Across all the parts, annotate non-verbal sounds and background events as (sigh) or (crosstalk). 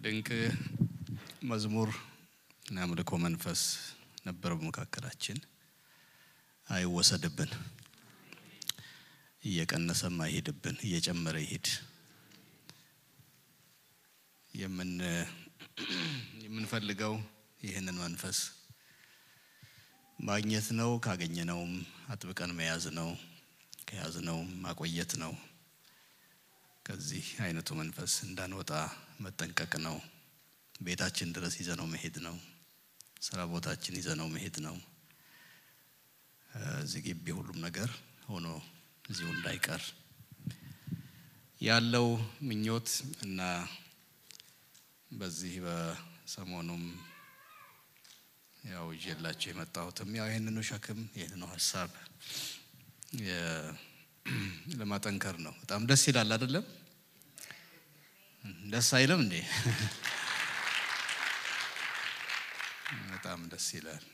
ድንቅ መዝሙር እና አምልኮ መንፈስ ነበር በመካከላችን። አይወሰድብን፣ እየቀነሰም አይሄድብን፣ እየጨመረ ይሄድ። የምን የምንፈልገው ይህንን መንፈስ ማግኘት ነው። ካገኘነውም አጥብቀን መያዝ ነው። ከያዝነውም ማቆየት ነው። ከዚህ አይነቱ መንፈስ እንዳንወጣ መጠንቀቅ ነው። ቤታችን ድረስ ይዘነው መሄድ ነው። ስራ ቦታችን ይዘነው መሄድ ነው። እዚህ ግቢ ሁሉም ነገር ሆኖ እዚሁ እንዳይቀር ያለው ምኞት እና በዚህ በሰሞኑም ያው ይዤላችሁ የመጣሁትም ያው ይህንኑ ሸክም ይህንኑ ሀሳብ (clears throat) ለማጠንከር ነው። በጣም ደስ ይላል አይደለም? ደስ አይልም እንዴ? (laughs) በጣም ደስ ይላል።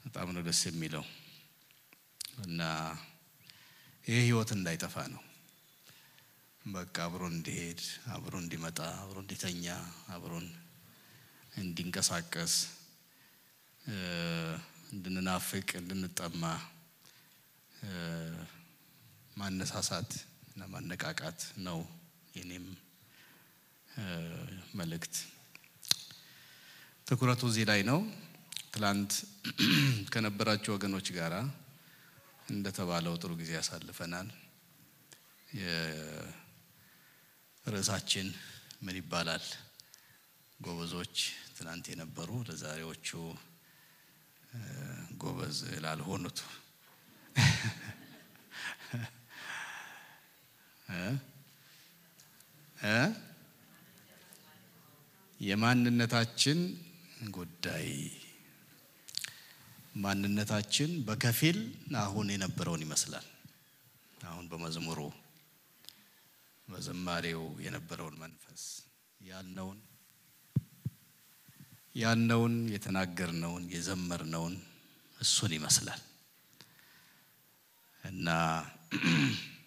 በጣም ነው ደስ የሚለው እና ይህ ህይወት እንዳይጠፋ ነው። በቃ አብሮን እንዲሄድ፣ አብሮን እንዲመጣ፣ አብሮን እንዲተኛ፣ አብሮን እንዲንቀሳቀስ እንድንናፍቅ እንድንጠማ ማነሳሳት እና ማነቃቃት ነው የኔም መልእክት። ትኩረቱ እዚህ ላይ ነው። ትላንት (clears throat) ከነበራቸው ወገኖች ጋራ እንደተባለው ጥሩ ጊዜ ያሳልፈናል። ርዕሳችን ምን ይባላል? ጎበዞች ትናንት የነበሩ ለዛሬዎቹ ጎበዝ ላልሆኑት (laughs) የማንነታችን ጉዳይ። ማንነታችን በከፊል አሁን የነበረውን ይመስላል። አሁን በመዝሙሩ በዝማሬው የነበረውን መንፈስ ያልነውን ያልነውን የተናገርነውን የዘመርነውን እሱን ይመስላል። እና (clears throat)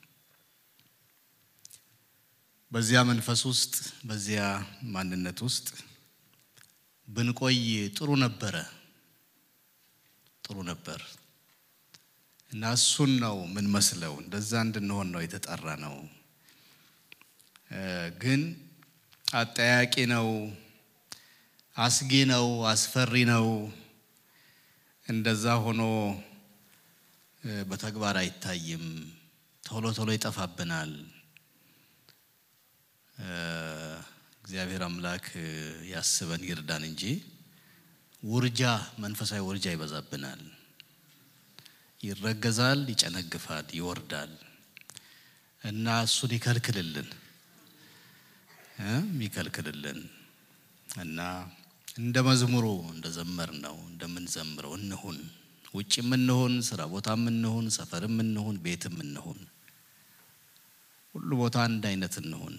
በዚያ መንፈስ ውስጥ በዚያ ማንነት ውስጥ ብንቆይ ጥሩ ነበረ ጥሩ ነበር እና እሱን ነው ምን መስለው እንደዛ እንድንሆን ነው የተጠራ ነው። ግን አጠያቂ ነው፣ አስጊ ነው፣ አስፈሪ ነው። እንደዛ ሆኖ በተግባር አይታይም። ቶሎ ቶሎ ይጠፋብናል። እግዚአብሔር አምላክ ያስበን ይርዳን እንጂ ውርጃ መንፈሳዊ ውርጃ ይበዛብናል። ይረገዛል፣ ይጨነግፋል፣ ይወርዳል እና እሱን ይከልክልልን ይከልክልልን እና እንደ መዝሙሩ እንደ ዘመር ነው እንደምንዘምረው እንሁን። ውጭ የምንሆን ስራ ቦታ የምንሆን ሰፈር የምንሆን ቤት የምንሆን ሁሉ ቦታ አንድ አይነት እንሆን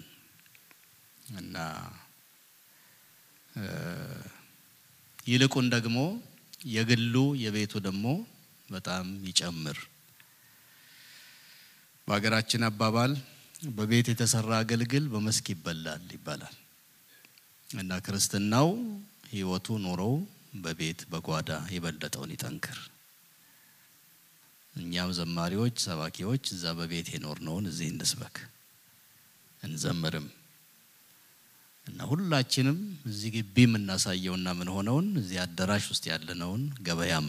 እና ይልቁን ደግሞ የግሉ የቤቱ ደግሞ በጣም ይጨምር። በሀገራችን አባባል በቤት የተሰራ አገልግል በመስክ ይበላል ይባላል እና ክርስትናው ሕይወቱ ኑሮው በቤት በጓዳ የበለጠውን ይጠንክር። እኛም ዘማሪዎች፣ ሰባኪዎች እዛ በቤት የኖርነውን እዚህ እንስበክ እንዘምርም እና ሁላችንም እዚህ ግቢ የምናሳየውና ምን ሆነውን እዚህ አዳራሽ ውስጥ ያለነውን ገበያም፣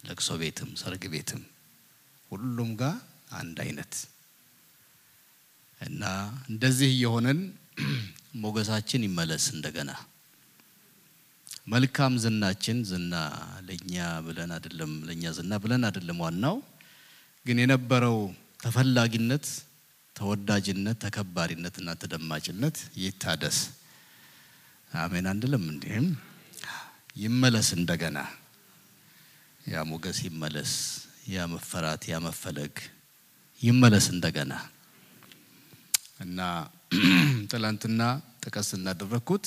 ለቅሶ ቤትም፣ ሰርግ ቤትም ሁሉም ጋር አንድ አይነት እና እንደዚህ እየሆነን (clears throat) ሞገሳችን ይመለስ እንደገና። መልካም ዝናችን ዝና ለኛ ብለን አይደለም ለኛ ዝና ብለን አይደለም ዋናው። ግን የነበረው ተፈላጊነት ተወዳጅነት ተከባሪነትና ተደማጭነት ይታደስ አሜን አንድለም እንዲህም ይመለስ እንደገና። ያ ሞገስ ይመለስ ያ መፈራት ያ መፈለግ ይመለስ እንደገና። እና (clears throat) ትላንትና ጥቀስ እናደረግኩት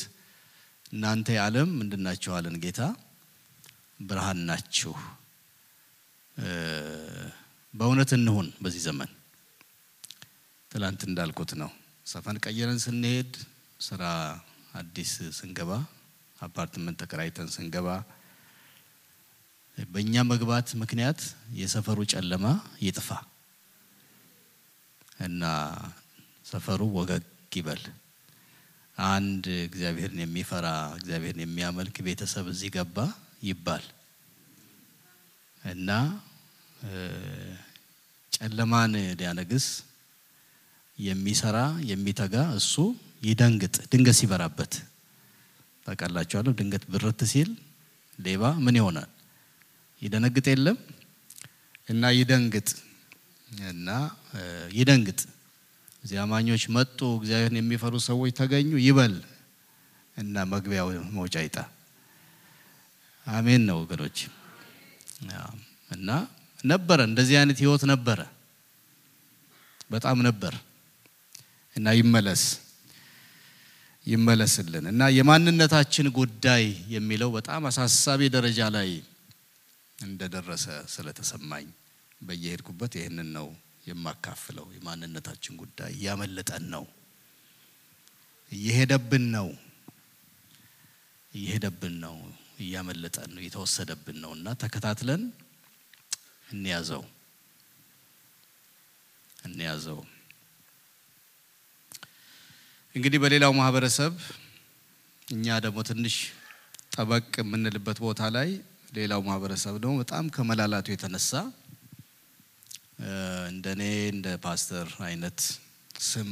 እናንተ የዓለም ምንድን ናችሁ አለን ጌታ። ብርሃን ናችሁ። በእውነት እንሁን በዚህ ዘመን። ትላንት እንዳልኩት ነው። ሰፈን ቀይረን ስንሄድ ስራ አዲስ ስንገባ አፓርትመንት ተከራይተን ስንገባ በእኛ መግባት ምክንያት የሰፈሩ ጨለማ ይጥፋ እና ሰፈሩ ወገግ ይበል። አንድ እግዚአብሔርን የሚፈራ እግዚአብሔርን የሚያመልክ ቤተሰብ እዚህ ገባ ይባል እና ጨለማን ሊያነግስ የሚሰራ የሚተጋ እሱ ይደንግጥ። ድንገት ሲበራበት ታውቃላችኋለሁ። ድንገት ብርት ሲል ሌባ ምን ይሆናል? ይደነግጥ የለም እና ይደንግጥ እና ይደንግጥ። እዚህ አማኞች መጡ፣ እግዚአብሔርን የሚፈሩ ሰዎች ተገኙ ይበል እና መግቢያው መውጫ ይጣ። አሜን ነው ወገኖች። እና ነበረ እንደዚህ አይነት ህይወት ነበረ፣ በጣም ነበር እና ይመለስ ይመለስልን እና የማንነታችን ጉዳይ የሚለው በጣም አሳሳቢ ደረጃ ላይ እንደደረሰ ስለተሰማኝ በየሄድኩበት ይህንን ነው የማካፍለው። የማንነታችን ጉዳይ እያመለጠን ነው፣ እየሄደብን ነው፣ እየሄደብን ነው፣ እያመለጠን ነው፣ እየተወሰደብን ነው። እና ተከታትለን እንያዘው። እንያዘው። እንግዲህ በሌላው ማህበረሰብ እኛ ደግሞ ትንሽ ጠበቅ የምንልበት ቦታ ላይ ሌላው ማህበረሰብ ደግሞ በጣም ከመላላቱ የተነሳ እንደ እኔ እንደ ፓስተር አይነት ስም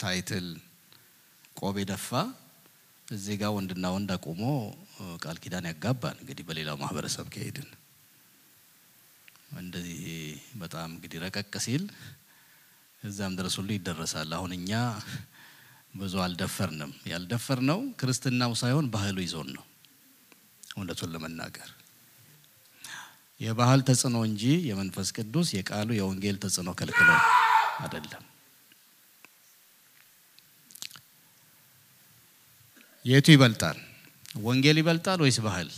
title ቆብ የደፋ እዚህ ጋር ወንድና ወንድ አቁሞ ቃል ኪዳን ያጋባል። እንግዲህ በሌላው ማህበረሰብ ከሄድን እንደዚህ በጣም እንግዲህ ረቀቅ ሲል እዛም ድረስ ሁሉ ይደረሳል። አሁን እኛ ብዙ አልደፈርንም። ያልደፈርነው ክርስትናው ሳይሆን ባህሉ ይዞን ነው። እውነቱን ለመናገር የባህል ተጽዕኖ እንጂ የመንፈስ ቅዱስ የቃሉ የወንጌል ተጽዕኖ ከልክሎ አይደለም። የቱ ይበልጣል? ወንጌል ይበልጣል ወይስ ባህል?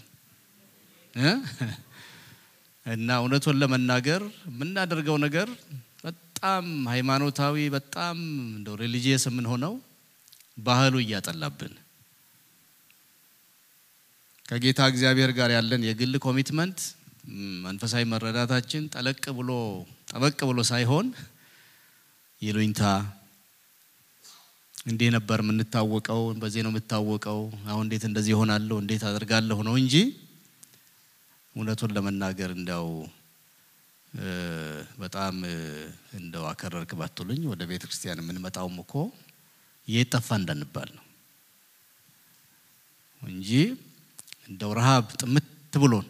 እና እውነቱን ለመናገር የምናደርገው ነገር በጣም ሃይማኖታዊ በጣም religious የምንሆነው ባህሉ እያጠላብን ከጌታ እግዚአብሔር ጋር ያለን የግል ኮሚትመንት መንፈሳዊ መረዳታችን ጠለቅ ብሎ ጠበቅ ብሎ ሳይሆን ይሉኝታ እንዲህ ነበር የምንታወቀው፣ በዚህ ነው የምታወቀው፣ አሁን እንዴት እንደዚህ ይሆናለሁ፣ እንዴት አደርጋለሁ ነው እንጂ እውነቱን ለመናገር እንዲያው በጣም እንደው አከረርክ ባትሉኝ ወደ ቤተ ክርስቲያን የምንመጣውም እኮ የት ጠፋ እንዳንባል ነው እንጂ እንደው ረሃብ ጥምት ብሎን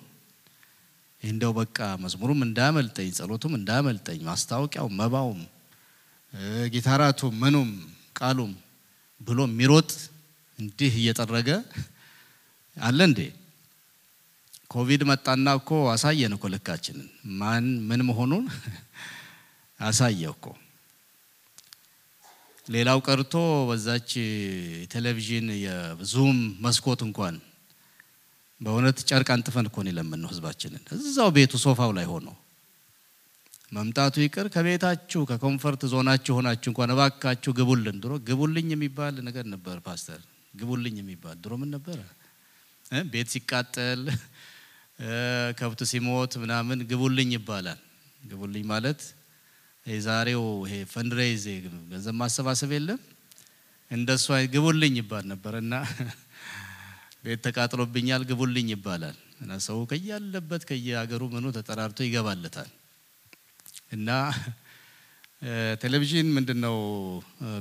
እንደው በቃ መዝሙሩም እንዳያመልጠኝ፣ ጸሎቱም እንዳያመልጠኝ፣ ማስታወቂያው፣ መባውም፣ ጊታራቱ፣ ምኑም ቃሉም ብሎ የሚሮጥ እንዲህ እየጠረገ አለ እንዴ? ኮቪድ መጣና እኮ አሳየን እኮ ልካችንን ማን ምን መሆኑን አሳየ እኮ። ሌላው ቀርቶ በዛች ቴሌቪዥን የ Zoom መስኮት እንኳን በእውነት ጨርቅ አንጥፈን እኮ ነው ህዝባችንን እዛው ቤቱ ሶፋው ላይ ሆኖ መምጣቱ ይቅር ከቤታችሁ ከ comfort zoneኣችሁ ሆናችሁ እንኳን እባካችሁ ግቡልን። ድሮ ግቡልኝ የሚባል ነገር ነበር ፓስተር፣ ግቡልኝ የሚባል ድሮ ምን ነበረ? ቤት ሲቃጠል ከብት ሲሞት ምናምን ግቡልኝ ይባላል። ግቡልኝ ማለት የዛሬው ይሄ fundraise ገንዘብ ማሰባሰብ የለም እንደሱ ግቡልኝ ይባል ነበር እና (laughs) ቤት ተቃጥሎብኛል ግቡልኝ ይባላል እና ሰው ከያለበት ከየሀገሩ ምኑ ተጠራርቶ ይገባለታል። እና (laughs) ቴሌቪዥን ምንድን ነው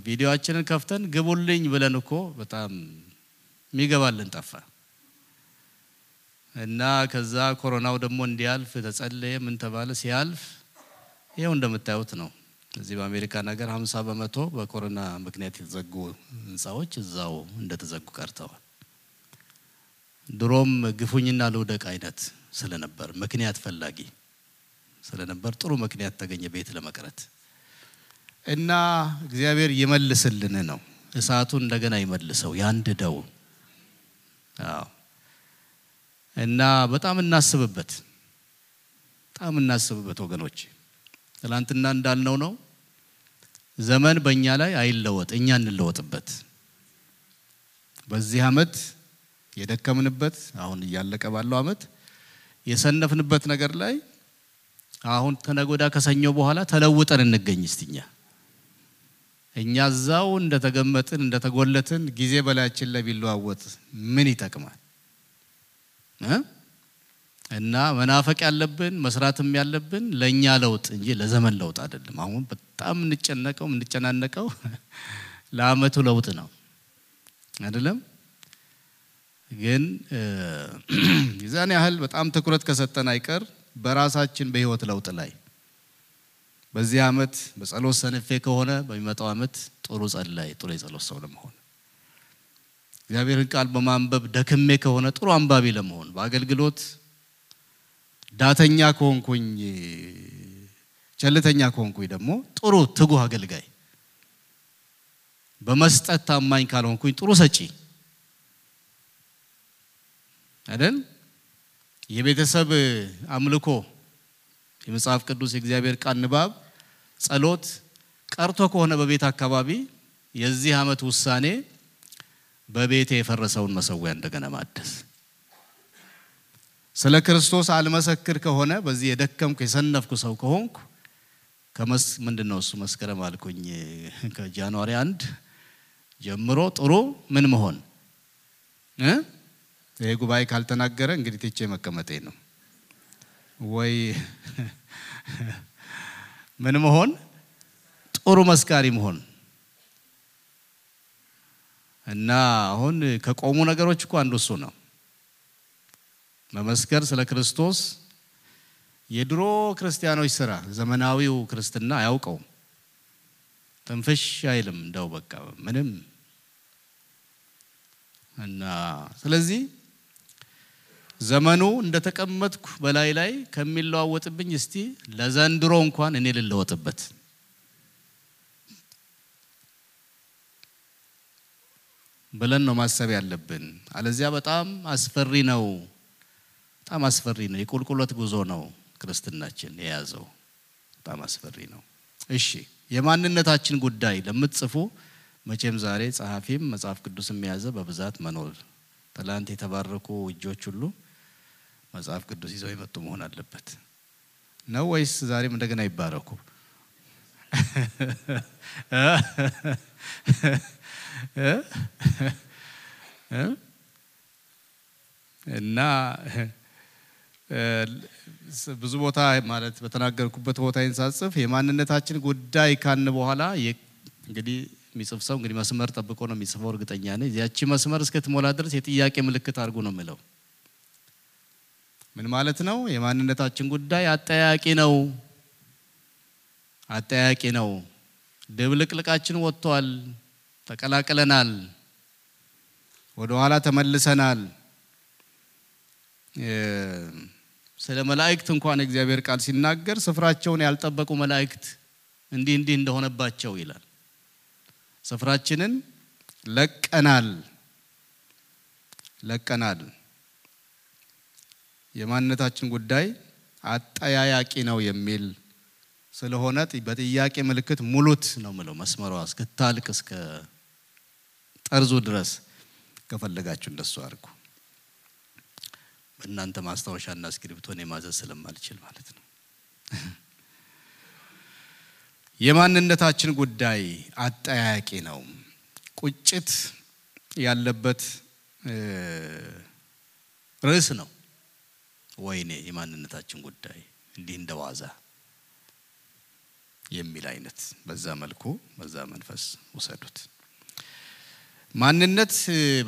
ቪዲዮአችንን ከፍተን ግቡልኝ ብለን እኮ በጣም የሚገባልን ጠፋ። እና ከዛ ኮሮናው ደግሞ እንዲያልፍ ተጸለየ፣ ምን ተባለ። ሲያልፍ ይኸው እንደምታዩት ነው። እዚህ በአሜሪካን ሀገር ሀምሳ በመቶ በኮሮና ምክንያት የተዘጉ ህንፃዎች እዛው እንደተዘጉ ቀርተዋል። ድሮም ግፉኝና ልውደቅ አይነት ስለነበር ምክንያት ፈላጊ ስለነበር ጥሩ ምክንያት ተገኘ ቤት ለመቅረት እና እግዚአብሔር ይመልስልን ነው። እሳቱን እንደገና ይመልሰው ያንድደው። አዎ እና በጣም እናስብበት፣ በጣም እናስብበት ወገኖች። ትላንትና እንዳልነው ነው ዘመን በእኛ ላይ አይለወጥ፣ እኛ እንለወጥበት። በዚህ ዓመት የደከምንበት አሁን እያለቀ ባለው ዓመት የሰነፍንበት ነገር ላይ አሁን ከነጎዳ ከሰኞ በኋላ ተለውጠን እንገኝ እስቲኛ እኛ እዛው እንደተገመጥን እንደተጎለትን ጊዜ በላያችን ላይ ቢለዋወጥ ምን ይጠቅማል? እና መናፈቅ ያለብን መስራትም ያለብን ለእኛ ለውጥ እንጂ ለዘመን ለውጥ አይደለም። አሁን በጣም የምንጨነቀው የምንጨናነቀው (laughs) ለአመቱ ለውጥ ነው አይደለም። ግን (clears throat) የዛን ያህል በጣም ትኩረት ከሰጠን አይቀር በራሳችን በህይወት ለውጥ ላይ በዚህ አመት በጸሎት ሰንፌ ከሆነ በሚመጣው አመት ጥሩ ጸላይ ጥሩ የጸሎት ሰው ለመሆን እግዚአብሔርን ቃል በማንበብ ደክሜ ከሆነ ጥሩ አንባቢ ለመሆን በአገልግሎት ዳተኛ ከሆንኩኝ ቸልተኛ ከሆንኩኝ ደግሞ ጥሩ ትጉህ አገልጋይ በመስጠት ታማኝ ካልሆንኩኝ ጥሩ ሰጪ አይደል? የቤተሰብ አምልኮ የመጽሐፍ ቅዱስ የእግዚአብሔር ቃል ንባብ ጸሎት ቀርቶ ከሆነ በቤት አካባቢ የዚህ አመት ውሳኔ በቤቴ የፈረሰውን መሰዊያ እንደገና ማደስ ስለ ክርስቶስ አልመሰክር ከሆነ በዚህ የደከምኩ የሰነፍኩ ሰው ከሆንኩ ከመስ ምንድን ነው እሱ መስከረም አልኩኝ? ከጃንዋሪ አንድ ጀምሮ ጥሩ ምን መሆን? ይሄ ጉባኤ ካልተናገረ እንግዲህ ትቼ መቀመጤ ነው። ወይ (laughs) ምን መሆን? ጥሩ መስካሪ መሆን። እና አሁን ከቆሙ ነገሮች እኮ አንዱ እሱ ነው መመስከር ስለ ክርስቶስ የድሮ ክርስቲያኖች ስራ ዘመናዊው ክርስትና አያውቀውም። ትንፍሽ አይልም እንደው በቃ ምንም። እና ስለዚህ ዘመኑ እንደተቀመጥኩ በላይ ላይ ከሚለዋወጥብኝ እስቲ ለዘንድሮ እንኳን እኔ ልለወጥበት። ብለን ነው ማሰብ ያለብን። አለዚያ በጣም አስፈሪ ነው፣ በጣም አስፈሪ ነው። የቁልቁለት ጉዞ ነው ክርስትናችን የያዘው፣ በጣም አስፈሪ ነው። እሺ የማንነታችን ጉዳይ ለምትጽፉ መቼም ዛሬ ጸሐፊም መጽሐፍ ቅዱስም የያዘ በብዛት መኖር ትላንት የተባረኩ እጆች ሁሉ መጽሐፍ ቅዱስ ይዘው የመጡ መሆን አለበት ነው ወይስ ዛሬም እንደገና ይባረኩ? (laughs) እና ብዙ ቦታ ማለት በተናገርኩበት ቦታ ሳጽፍ የማንነታችን ጉዳይ ካን በኋላ እንግዲህ የሚጽፍ ሰው እንግዲህ መስመር ጠብቆ ነው የሚጽፈው፣ እርግጠኛ ነኝ። ያቺ መስመር እስክትሞላ ድረስ የጥያቄ ምልክት አድርጎ ነው የምለው። ምን ማለት ነው? የማንነታችን ጉዳይ አጠያቂ ነው፣ አጠያቂ ነው። ድብልቅልቃችን ወጥቷል፣ ተቀላቅለናል፣ ወደ ኋላ ተመልሰናል። ስለ መላእክት እንኳን የእግዚአብሔር ቃል ሲናገር ስፍራቸውን ያልጠበቁ መላእክት እንዲህ እንዲህ እንደሆነባቸው ይላል። ስፍራችንን ለቀናል ለቀናል። የማንነታችን ጉዳይ አጠያያቂ ነው የሚል ስለሆነ በጥያቄ ምልክት ሙሉት ነው ምለው። መስመሯ እስክታልቅ እስከ ጠርዙ ድረስ ከፈለጋችሁ እንደሱ አድርጉ። በእናንተ ማስታወሻና እስክሪብቶን የማዘዝ ስለማልችል ማለት ነው። የማንነታችን ጉዳይ አጠያያቂ ነው። ቁጭት ያለበት ርዕስ ነው። ወይኔ የማንነታችን ጉዳይ እንዲህ እንደ ዋዛ የሚል አይነት በዛ መልኩ በዛ መንፈስ ውሰዱት። ማንነት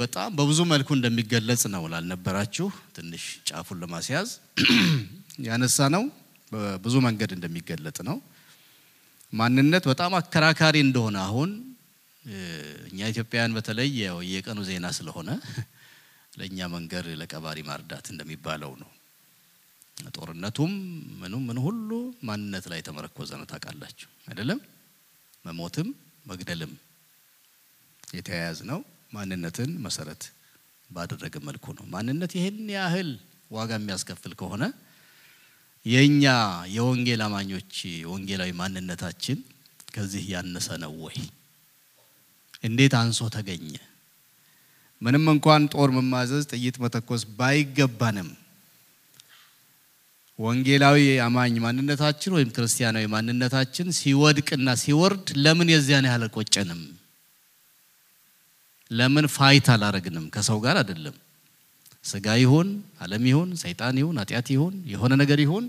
በጣም በብዙ መልኩ እንደሚገለጽ ነው ላልነበራችሁ ትንሽ ጫፉን ለማስያዝ (clears throat) ያነሳ ነው። በብዙ መንገድ እንደሚገለጥ ነው። ማንነት በጣም አከራካሪ እንደሆነ አሁን እኛ ኢትዮጵያውያን በተለይ የቀኑ ዜና ስለሆነ (clears throat) ለእኛ መንገር ለቀባሪ ማርዳት እንደሚባለው ነው። ጦርነቱም ምኑም ምን ሁሉ ማንነት ላይ የተመረኮዘ ነው። ታውቃላችሁ አይደለም? መሞትም መግደልም የተያያዝ ነው። ማንነትን መሰረት ባደረገ መልኩ ነው። ማንነት ይህን ያህል ዋጋ የሚያስከፍል ከሆነ የእኛ የወንጌል አማኞች ወንጌላዊ ማንነታችን ከዚህ ያነሰ ነው ወይ? እንዴት አንሶ ተገኘ? ምንም እንኳን ጦር መማዘዝ፣ ጥይት መተኮስ ባይገባንም ወንጌላዊ አማኝ ማንነታችን ወይም ክርስቲያናዊ ማንነታችን ሲወድቅና ሲወርድ ለምን የዚያን ያህል አልቆጨንም? ለምን fight አላረግንም? ከሰው ጋር አይደለም። ስጋ ይሁን ዓለም ይሁን ሰይጣን ይሁን ኃጢአት ይሁን የሆነ ነገር ይሁን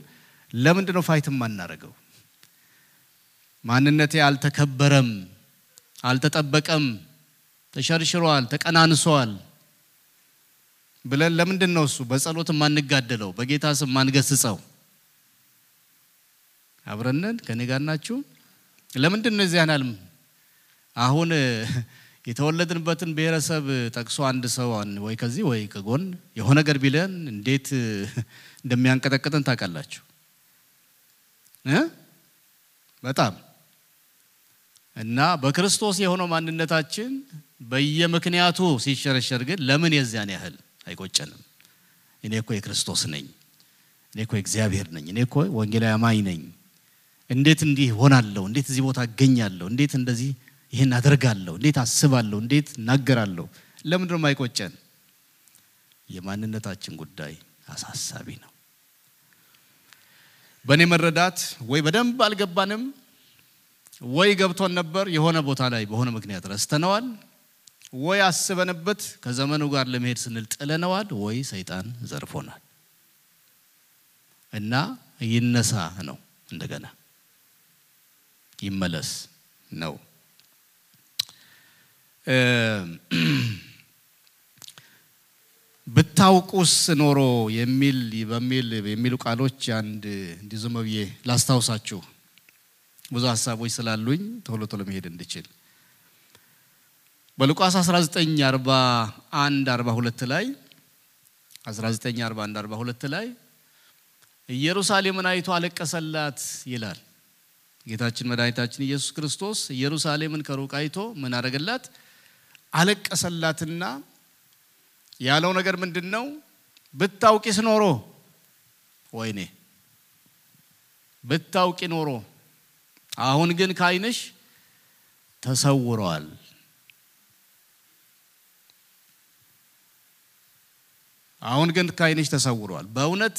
ለምንድን ነው fight የማናረገው? ማንነቴ አልተከበረም፣ አልተጠበቀም፣ ተሸርሽሯል፣ ተቀናንሷል ብለን ለምንድን ነው እሱ በጸሎት የማንጋደለው? በጌታ ስም ማንገስጸው? አብረነን ከኔ ጋር ናችሁ? ለምንድን ነው እዚያን ያህል አሁን የተወለድንበትን ብሔረሰብ ጠቅሶ አንድ ሰው ወይ ከዚህ ወይ ከጎን የሆነ ነገር ቢለን እንዴት እንደሚያንቀጠቅጥን ታውቃላችሁ በጣም እና በክርስቶስ የሆነው ማንነታችን በየምክንያቱ ሲሸረሸር ግን ለምን የዚያን ያህል አይቆጨንም? እኔ እኮ የክርስቶስ ነኝ፣ እኔ እኮ የእግዚአብሔር ነኝ፣ እኔ እኮ ወንጌላዊ አማኝ ነኝ። እንዴት እንዲህ ሆናለሁ? እንዴት እዚህ ቦታ እገኛለሁ? እንዴት እንደዚህ ይህን አደርጋለሁ? እንዴት አስባለሁ? እንዴት እናገራለሁ? ለምንድን ነው የማይቆጨን? የማንነታችን ጉዳይ አሳሳቢ ነው። በእኔ መረዳት ወይ በደንብ አልገባንም፣ ወይ ገብቶን ነበር የሆነ ቦታ ላይ በሆነ ምክንያት ረስተነዋል፣ ወይ አስበንበት ከዘመኑ ጋር ለመሄድ ስንል ጥለነዋል፣ ወይ ሰይጣን ዘርፎናል እና ይነሳ ነው እንደገና ይመለስ ነው። (clears throat) ብታውቁስ ኖሮ የሚል በሚል የሚሉ ቃሎች አንድ እንዲህ ብዬ ላስታውሳችሁ ብዙ ሀሳቦች ስላሉኝ ቶሎ ቶሎ መሄድ እንድችል በሉቃስ 1941 42 ላይ 1941 42 ላይ ኢየሩሳሌምን አይቶ አለቀሰላት ይላል። ጌታችን መድኃኒታችን ኢየሱስ ክርስቶስ ኢየሩሳሌምን ከሩቅ አይቶ ምን አደረገላት? አለቀሰላትና ያለው ነገር ምንድን ነው? ብታውቂስ ኖሮ ወይኔ ብታውቂ ኖሮ፣ አሁን ግን ከዓይንሽ ተሰውረዋል። አሁን ግን ከዓይንሽ ተሰውረዋል። በእውነት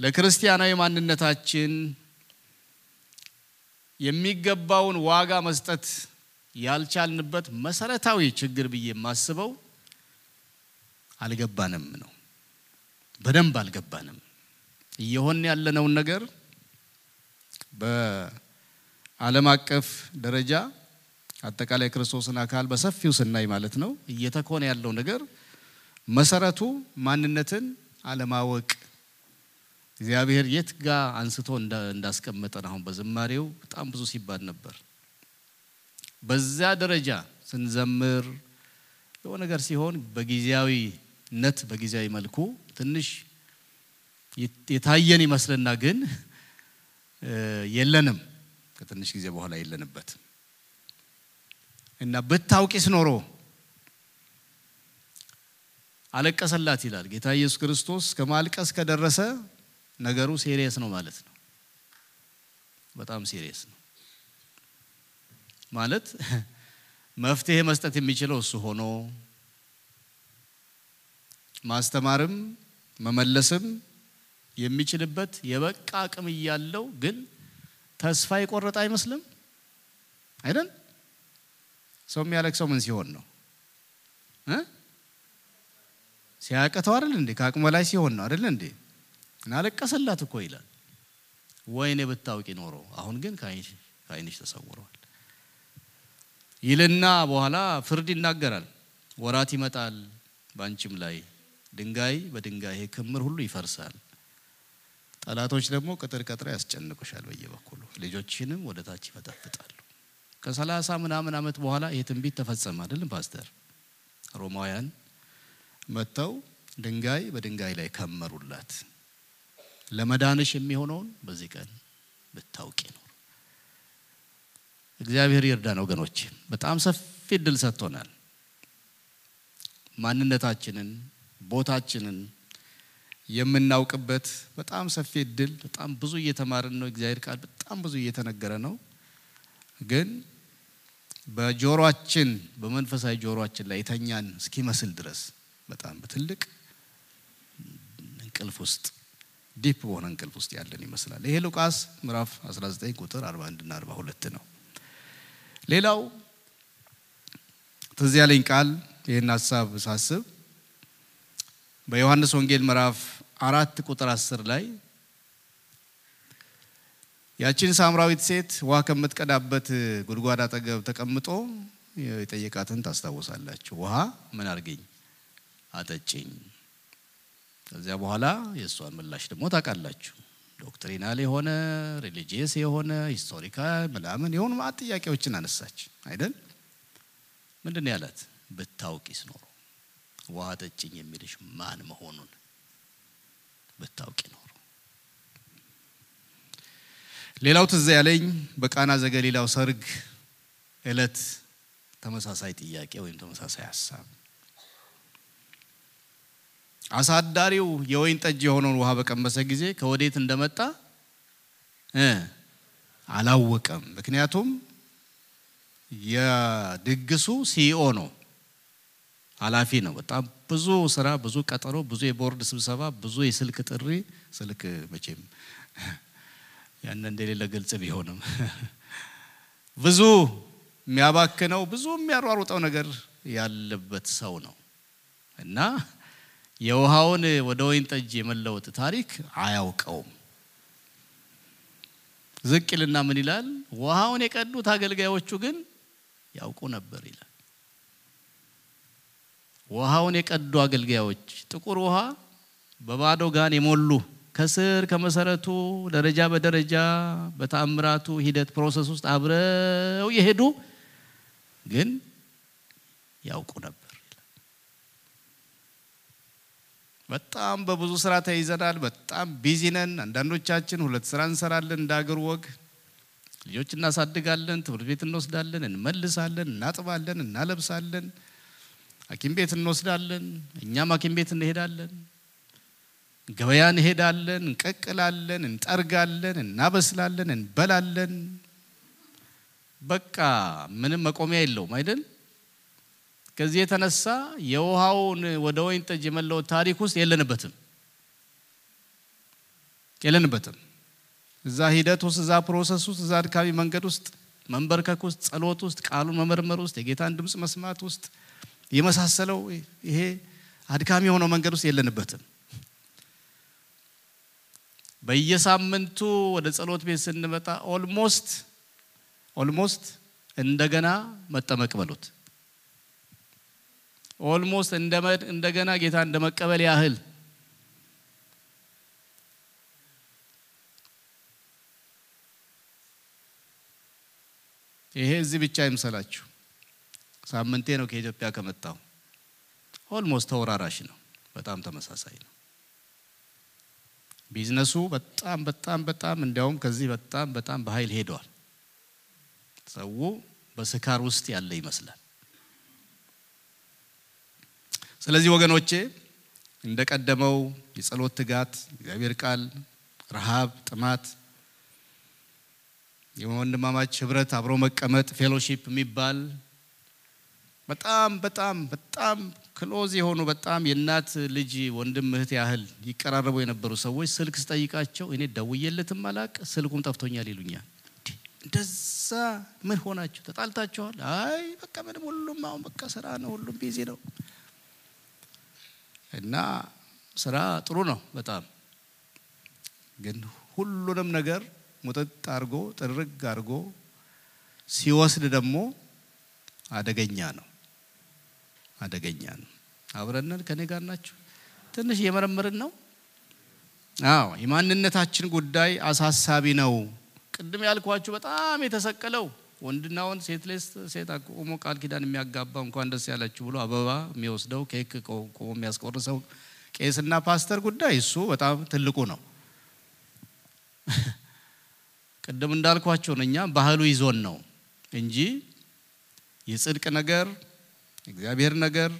ለክርስቲያናዊ ማንነታችን የሚገባውን ዋጋ መስጠት ያልቻልንበት መሰረታዊ ችግር ብዬ የማስበው አልገባንም ነው። በደንብ አልገባንም። እየሆን ያለነውን ነገር በዓለም አቀፍ ደረጃ አጠቃላይ ክርስቶስን አካል በሰፊው ስናይ ማለት ነው እየተኮነ ያለው ነገር መሰረቱ ማንነትን አለማወቅ እግዚአብሔር የት ጋ አንስቶ እንዳስቀመጠን አሁን በዝማሬው በጣም ብዙ ሲባል ነበር። በዚያ ደረጃ ስንዘምር የሆነ ነገር ሲሆን በጊዜያዊነት በጊዜያዊ መልኩ ትንሽ የታየን ይመስልና ግን የለንም። ከትንሽ ጊዜ በኋላ የለንበትም እና ብታውቂስ ኖሮ አለቀሰላት ይላል ጌታ ኢየሱስ ክርስቶስ። ከማልቀስ ከደረሰ ነገሩ serious ነው ማለት ነው። በጣም serious ነው ማለት መፍትሄ መስጠት የሚችለው እሱ ሆኖ ማስተማርም መመለስም የሚችልበት የበቃ አቅም እያለው ግን ተስፋ የቆረጠ አይመስልም አይደል? ሰው የሚያለቅሰው ምን ሲሆን ነው? ሲያቅተው አይደል እንዴ? ከአቅም በላይ ሲሆን ነው አይደል እንዴ? እናለቀሰላት እኮ ይላል። ወይኔ ብታውቂ ኖሮ አሁን ግን ከዓይንሽ ተሰውረዋል ይልና በኋላ ፍርድ ይናገራል። ወራት ይመጣል በአንቺም ላይ ድንጋይ በድንጋይ ክምር ሁሉ ይፈርሳል። ጠላቶች ደግሞ ቅጥር ቀጥረ ያስጨንቁሻል በየበኩሉ ልጆችንም ወደ ታች ይፈጠፍጣሉ። ከሰላሳ ምናምን ዓመት በኋላ ይሄ ትንቢት ተፈጸመ አይደለም ፓስተር? ሮማውያን መጥተው ድንጋይ በድንጋይ ላይ ከመሩላት። ለመዳንሽ የሚሆነውን በዚህ ቀን ብታውቂ ነው። እግዚአብሔር ይርዳን ወገኖች። በጣም ሰፊ እድል ሰጥቶናል። ማንነታችንን ቦታችንን የምናውቅበት በጣም ሰፊ እድል፣ በጣም ብዙ እየተማርን ነው። እግዚአብሔር ቃል በጣም ብዙ እየተነገረ ነው። ግን በጆሮአችን በመንፈሳዊ ጆሮአችን ላይ የተኛን እስኪመስል ድረስ በጣም በትልቅ እንቅልፍ ውስጥ ዲፕ በሆነ እንቅልፍ ውስጥ ያለን ይመስላል። ይሄ ሉቃስ ምዕራፍ 19 ቁጥር 41 እና 42 ነው። ሌላው ትዝ ያለኝ ቃል ይህን ሀሳብ ሳስብ በዮሐንስ ወንጌል ምዕራፍ አራት ቁጥር 10 ላይ ያችን ሳምራዊት ሴት ውሃ ከምትቀዳበት ጉድጓድ አጠገብ ተቀምጦ የጠየቃትን ታስታውሳላችሁ። ውሃ ምን አድርገኝ አጠጭኝ። ከዚያ በኋላ የእሷን ምላሽ ደግሞ ታውቃላችሁ። doctrinal የሆነ religious የሆነ historical ምናምን የሆኑ ማት ጥያቄዎችን አነሳች አይደል? ምንድን ነው ያላት? ብታውቂስ ኖሮ ውሃ ጠጭኝ የሚልሽ ማን መሆኑን ብታውቂ ኖሮ። ሌላው ትዝ ያለኝ በቃና ዘገሊላው ሰርግ እለት ተመሳሳይ ጥያቄ ወይም ተመሳሳይ ሀሳብ አሳዳሪው የወይን ጠጅ የሆነውን ውሃ በቀመሰ ጊዜ ከወዴት እንደመጣ አላወቀም። ምክንያቱም የድግሱ ሲኢኦ ነው፣ ኃላፊ ነው። በጣም ብዙ ስራ፣ ብዙ ቀጠሮ፣ ብዙ የቦርድ ስብሰባ፣ ብዙ የስልክ ጥሪ። ስልክ መቼም ያን እንደሌለ ግልጽ ቢሆንም (laughs) ብዙ የሚያባክነው ብዙ የሚያሯሩጠው ነገር ያለበት ሰው ነው እና የውሃውን ወደ ወይን ጠጅ የመለወጥ ታሪክ አያውቀውም። ዝቅ ምን ይላል? ውሃውን የቀዱት አገልጋዮቹ ግን ያውቁ ነበር ይላል። ውሃውን የቀዱ አገልጋዮች ጥቁር ውሃ በባዶ ጋን የሞሉ ከስር ከመሰረቱ ደረጃ በደረጃ በተአምራቱ ሂደት process ውስጥ አብረው የሄዱ ግን ያውቁ ነበር። በጣም በብዙ ስራ ተይዘናል። በጣም busy ነን። አንዳንዶቻችን ሁለት ስራ እንሰራለን። እንደ አገር ወግ ልጆች እናሳድጋለን፣ ትምህርት ቤት እንወስዳለን፣ እንመልሳለን፣ እናጥባለን፣ እናለብሳለን፣ ሐኪም ቤት እንወስዳለን፣ እኛም ሐኪም ቤት እንሄዳለን፣ ገበያ እንሄዳለን፣ እንቀቅላለን፣ እንጠርጋለን፣ እናበስላለን፣ እንበላለን። በቃ ምንም መቆሚያ የለውም አይደል? ከዚህ የተነሳ የውሃውን ወደ ወይን ጠጅ የመለወጥ ታሪክ ውስጥ የለንበትም የለንበትም። እዛ ሂደት ውስጥ፣ እዛ process ውስጥ፣ እዛ አድካሚ መንገድ ውስጥ፣ መንበርከክ ውስጥ፣ ጸሎት ውስጥ፣ ቃሉን መመርመር ውስጥ፣ የጌታን ድምፅ መስማት ውስጥ የመሳሰለው ይሄ አድካሚ የሆነው መንገድ ውስጥ የለንበትም። በየሳምንቱ ወደ ጸሎት ቤት ስንመጣ almost almost እንደገና መጠመቅ በሉት almost እንደገና ጌታ እንደ መቀበል ያህል ይሄ እዚህ ብቻ እንዳይመስላችሁ። ሳምንቴ ነው ከኢትዮጵያ ከመጣው። almost ተወራራሽ ነው። በጣም ተመሳሳይ ነው። busyነሱ በጣም በጣም በጣም እንዲያውም ከዚህ በጣም በጣም በኃይል ሄደዋል። ሰው በስካር ውስጥ ያለ ይመስላል። ስለዚህ ወገኖቼ እንደቀደመው የጸሎት ትጋት፣ እግዚአብሔር ቃል፣ ረሃብ፣ ጥማት፣ የወንድማማች ህብረት፣ አብሮ መቀመጥ፣ fellowship የሚባል በጣም በጣም በጣም close የሆኑ በጣም የእናት ልጅ ወንድም እህት ያህል ይቀራረቡ የነበሩ ሰዎች ስልክ ስጠይቃቸው እኔ ደውዬለትም አላቅ ስልኩም ጠፍቶኛል ይሉኛል። እንደዛ ምን ሆናችሁ ተጣልታችኋል? አይ በቃ ምንም ሁሉም አሁን በቃ ስራ ነው፣ ሁሉም busy ነው። እና ስራ ጥሩ ነው በጣም ግን ሁሉንም ነገር ሙጥጥ አድርጎ ጥርግ አድርጎ ሲወስድ ደግሞ አደገኛ ነው፣ አደገኛ ነው። አብረን ከኔ ጋር ናችሁ። ትንሽ እየመረመርን ነው። አዎ የማንነታችን ጉዳይ አሳሳቢ ነው። ቅድም ያልኳችሁ በጣም የተሰቀለው ወንድና ወንድ ሴት ሌስ ሴት ቆሞ ቃል ኪዳን የሚያጋባ እንኳን ደስ ያላችሁ ብሎ አበባ የሚወስደው ኬክ ቆሞ የሚያስቆርሰው ቄስና ፓስተር ጉዳይ እሱ በጣም ትልቁ ነው። (laughs) ቅድም እንዳልኳቸው ነው። እኛ ባህሉ ይዞን ነው እንጂ የጽድቅ ነገር እግዚአብሔር ነገር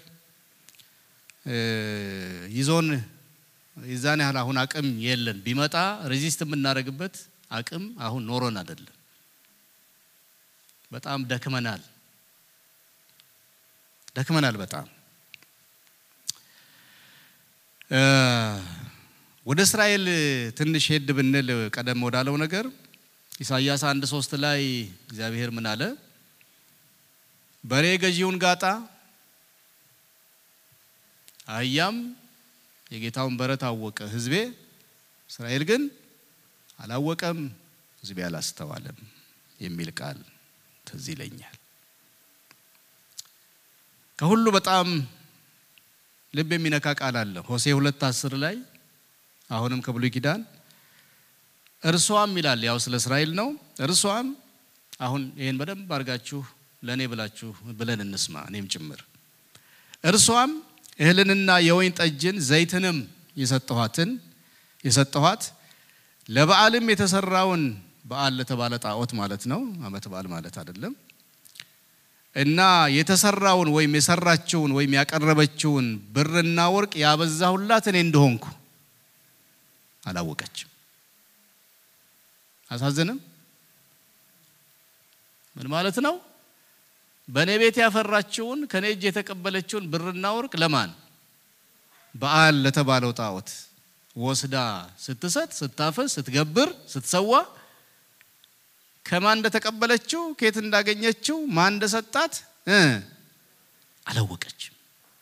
ይዞን የዛን ያህል አሁን አቅም የለን። ቢመጣ resist የምናደርግበት አቅም አሁን ኖሮን አይደለም። በጣም ደክመናል ደክመናል በጣም ወደ እስራኤል ትንሽ ሄድ ብንል ቀደም ወዳለው ነገር ኢሳይያስ አንድ ሶስት ላይ እግዚአብሔር ምን አለ? በሬ ገዢውን ጋጣ፣ አህያም የጌታውን በረት አወቀ። ሕዝቤ እስራኤል ግን አላወቀም፣ ሕዝቤ አላስተዋለም የሚል ቃል ትዝ ይለኛል። ከሁሉ በጣም ልብ የሚነካ ቃል አለ። ሆሴ ሁለት አስር ላይ አሁንም ከብሉይ ኪዳን እርሷም ይላል። ያው ስለ እስራኤል ነው። እርሷም አሁን ይህን በደንብ አድርጋችሁ ለእኔ ብላችሁ ብለን እንስማ፣ እኔም ጭምር እርሷም እህልንና የወይን ጠጅን ዘይትንም የሰጠኋትን የሰጠኋት ለበዓልም የተሰራውን በዓል ለተባለ ጣዖት ማለት ነው። ዓመት በዓል ማለት አይደለም። እና የተሰራውን ወይም የሰራችውን ወይም ያቀረበችውን ብርና ወርቅ ያበዛሁላት እኔ እንደሆንኩ አላወቀችም። አሳዝንም። ምን ማለት ነው? በእኔ ቤት ያፈራችውን ከኔ እጅ የተቀበለችውን ብርና ወርቅ ለማን በዓል ለተባለው ጣዖት ወስዳ ስትሰጥ፣ ስታፈስ፣ ስትገብር፣ ስትሰዋ ከማን እንደተቀበለችው ከየት እንዳገኘችው ማን እንደሰጣት አላወቀችም።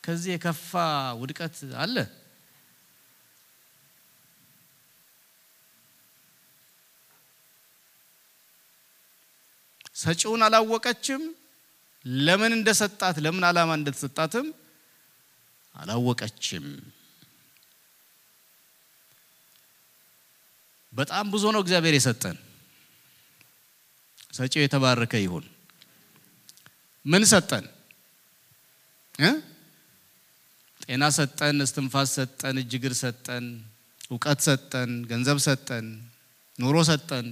ከዚህ የከፋ ውድቀት አለ? ሰጪውን አላወቀችም። ለምን እንደሰጣት ለምን ዓላማ እንደተሰጣትም አላወቀችም። በጣም ብዙ ነው እግዚአብሔር የሰጠን። ሰጪው የተባረከ ይሁን። ምን ሰጠን? ጤና ሰጠን፣ እስትንፋስ ሰጠን፣ እጅ እግር ሰጠን፣ እውቀት ሰጠን፣ ገንዘብ ሰጠን፣ ኑሮ ሰጠን፣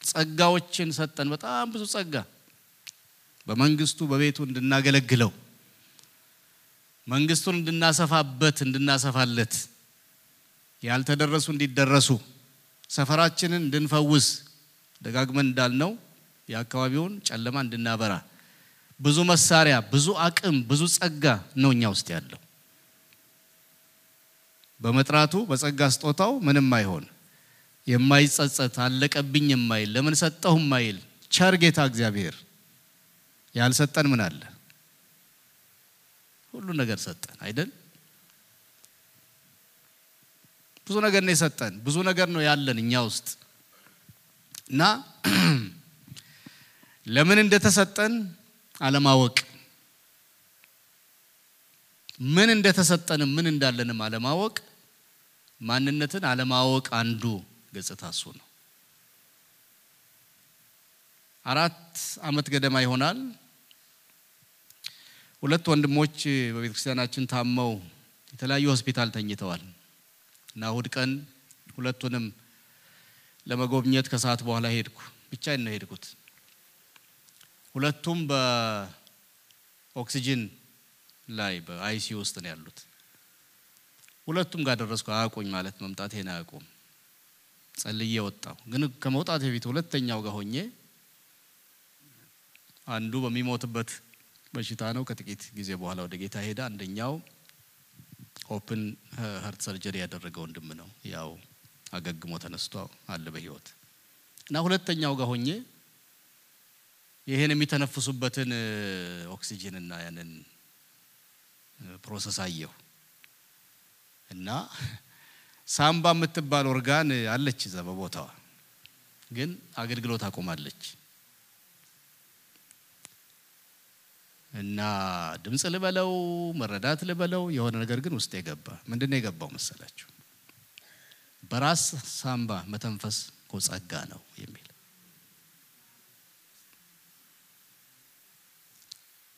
ጸጋዎችን ሰጠን። በጣም ብዙ ጸጋ በመንግስቱ በቤቱ እንድናገለግለው መንግስቱን እንድናሰፋበት እንድናሰፋለት ያልተደረሱ እንዲደረሱ ሰፈራችንን እንድንፈውስ ደጋግመን እንዳልነው የአካባቢውን ጨለማ እንድናበራ ብዙ መሳሪያ፣ ብዙ አቅም፣ ብዙ ጸጋ ነው እኛ ውስጥ ያለው። በመጥራቱ በጸጋ ስጦታው ምንም አይሆን የማይጸጸት አለቀብኝ የማይል ለምን ሰጠሁ የማይል ቸር ጌታ እግዚአብሔር ያልሰጠን ምን አለ? ሁሉ ነገር ሰጠን አይደል? ብዙ ነገር ነው የሰጠን። ብዙ ነገር ነው ያለን እኛ ውስጥ እና (clears throat) ለምን እንደተሰጠን አለማወቅ፣ ምን እንደተሰጠንም ምን እንዳለንም አለማወቅ፣ ማንነትን አለማወቅ አንዱ ገጽታ እሱ ነው። አራት ዓመት ገደማ ይሆናል ሁለት ወንድሞች በቤተ ክርስቲያናችን ታመው የተለያዩ ሆስፒታል ተኝተዋል እና እሁድ ቀን ሁለቱንም ለመጎብኘት ከሰዓት በኋላ ሄድኩ። ብቻዬን ነው ሄድኩት። ሁለቱም በኦክሲጅን ላይ በአይሲ ውስጥ ነው ያሉት። ሁለቱም ጋር ደረስኩ። አያውቁኝ ማለት መምጣቴን አያውቁም። ጸልዬ ወጣሁ። ግን ከመውጣት በፊት ሁለተኛው ጋር ሆኜ አንዱ በሚሞትበት በሽታ ነው። ከጥቂት ጊዜ በኋላ ወደ ጌታ ሄደ። አንደኛው open heart surgery ያደረገ ወንድም ነው። ያው አገግሞ ተነስቶ አለ በህይወት እና ሁለተኛው ጋር ሆኜ ይሄን የሚተነፍሱበትን ኦክሲጅን እና ያንን process አየሁ እና ሳምባ የምትባል ኦርጋን አለች እዛ በቦታዋ ግን አገልግሎት አቆማለች። እና ድምፅ ልበለው መረዳት ልበለው የሆነ ነገር ግን ውስጥ የገባ ምንድን ነው የገባው መሰላችሁ? በራስ ሳምባ መተንፈስ እኮ ጸጋ ነው የሚል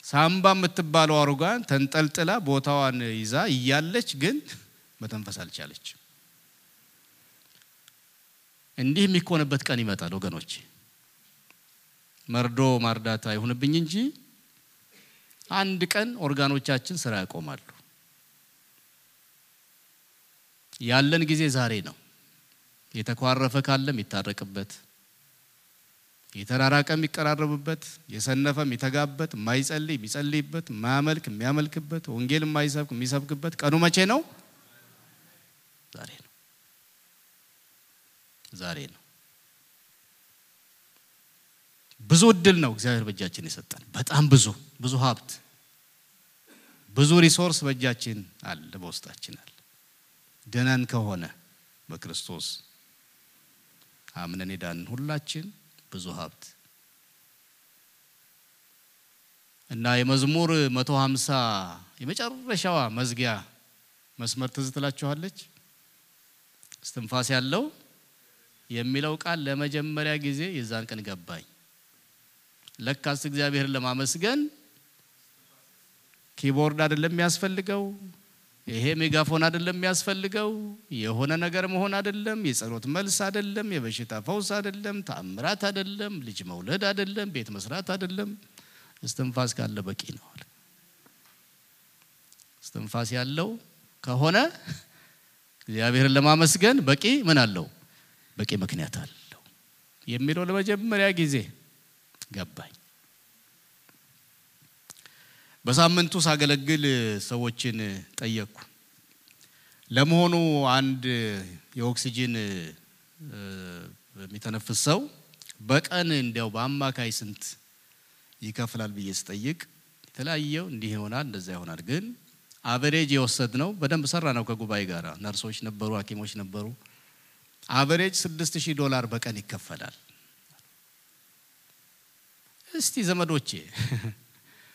ሳምባ የምትባለው ኦርጋን ተንጠልጥላ ቦታዋን ይዛ እያለች ግን መተንፈስ አልቻለችም። እንዲህ የሚኮንበት ቀን ይመጣል ወገኖች። መርዶ ማርዳት አይሁንብኝ እንጂ አንድ ቀን ኦርጋኖቻችን ስራ ያቆማሉ። ያለን ጊዜ ዛሬ ነው። የተኳረፈ ካለ የሚታረቅበት፣ የተራራቀ የሚቀራረብበት፣ የሰነፈ የሚተጋበት፣ የማይጸልይ የሚጸልይበት፣ የማያመልክ የሚያመልክበት፣ ወንጌል የማይሰብክ የሚሰብክበት ቀኑ መቼ ነው? ዛሬ ነው። ዛሬ ነው። ብዙ እድል ነው እግዚአብሔር በእጃችን የሰጠን። በጣም ብዙ ብዙ ሀብት፣ ብዙ resource በእጃችን አለ፣ በውስጣችን አለ። ድነን ከሆነ በክርስቶስ አምነን የዳንን ሁላችን ብዙ ሀብት እና የመዝሙር መቶ ሀምሳ የመጨረሻዋ መዝጊያ መስመር ትዝ ትላችኋለች። እስትንፋስ ያለው የሚለው ቃል ለመጀመሪያ ጊዜ የዛን ቀን ገባኝ። ለካስ እግዚአብሔርን ለማመስገን keyboard አይደለም የሚያስፈልገው፣ ይሄ megaphone አይደለም የሚያስፈልገው፣ የሆነ ነገር መሆን አይደለም፣ የጸሎት መልስ አይደለም፣ የበሽታ ፈውስ አይደለም፣ ተአምራት አይደለም፣ ልጅ መውለድ አይደለም፣ ቤት መስራት አይደለም። እስትንፋስ ካለ በቂ ነው እስትንፋስ ያለው ከሆነ እግዚአብሔርን ለማመስገን በቂ ምን አለው? በቂ ምክንያት አለው የሚለው ለመጀመሪያ ጊዜ ገባኝ። በሳምንቱ ሳገለግል ሰዎችን ጠየቅኩ። ለመሆኑ አንድ የኦክሲጅን የሚተነፍስ ሰው በቀን እንዲያው በአማካይ ስንት ይከፍላል ብዬ ስጠይቅ የተለያየው እንዲህ ይሆናል እንደዛ ይሆናል። ግን average የወሰድነው በደንብ ሰራ ነው ከጉባኤ ጋር ነርሶች ነበሩ፣ ሐኪሞች ነበሩ። average ስድስት ዶላር በቀን ይከፈላል። እስቲ ዘመዶቼ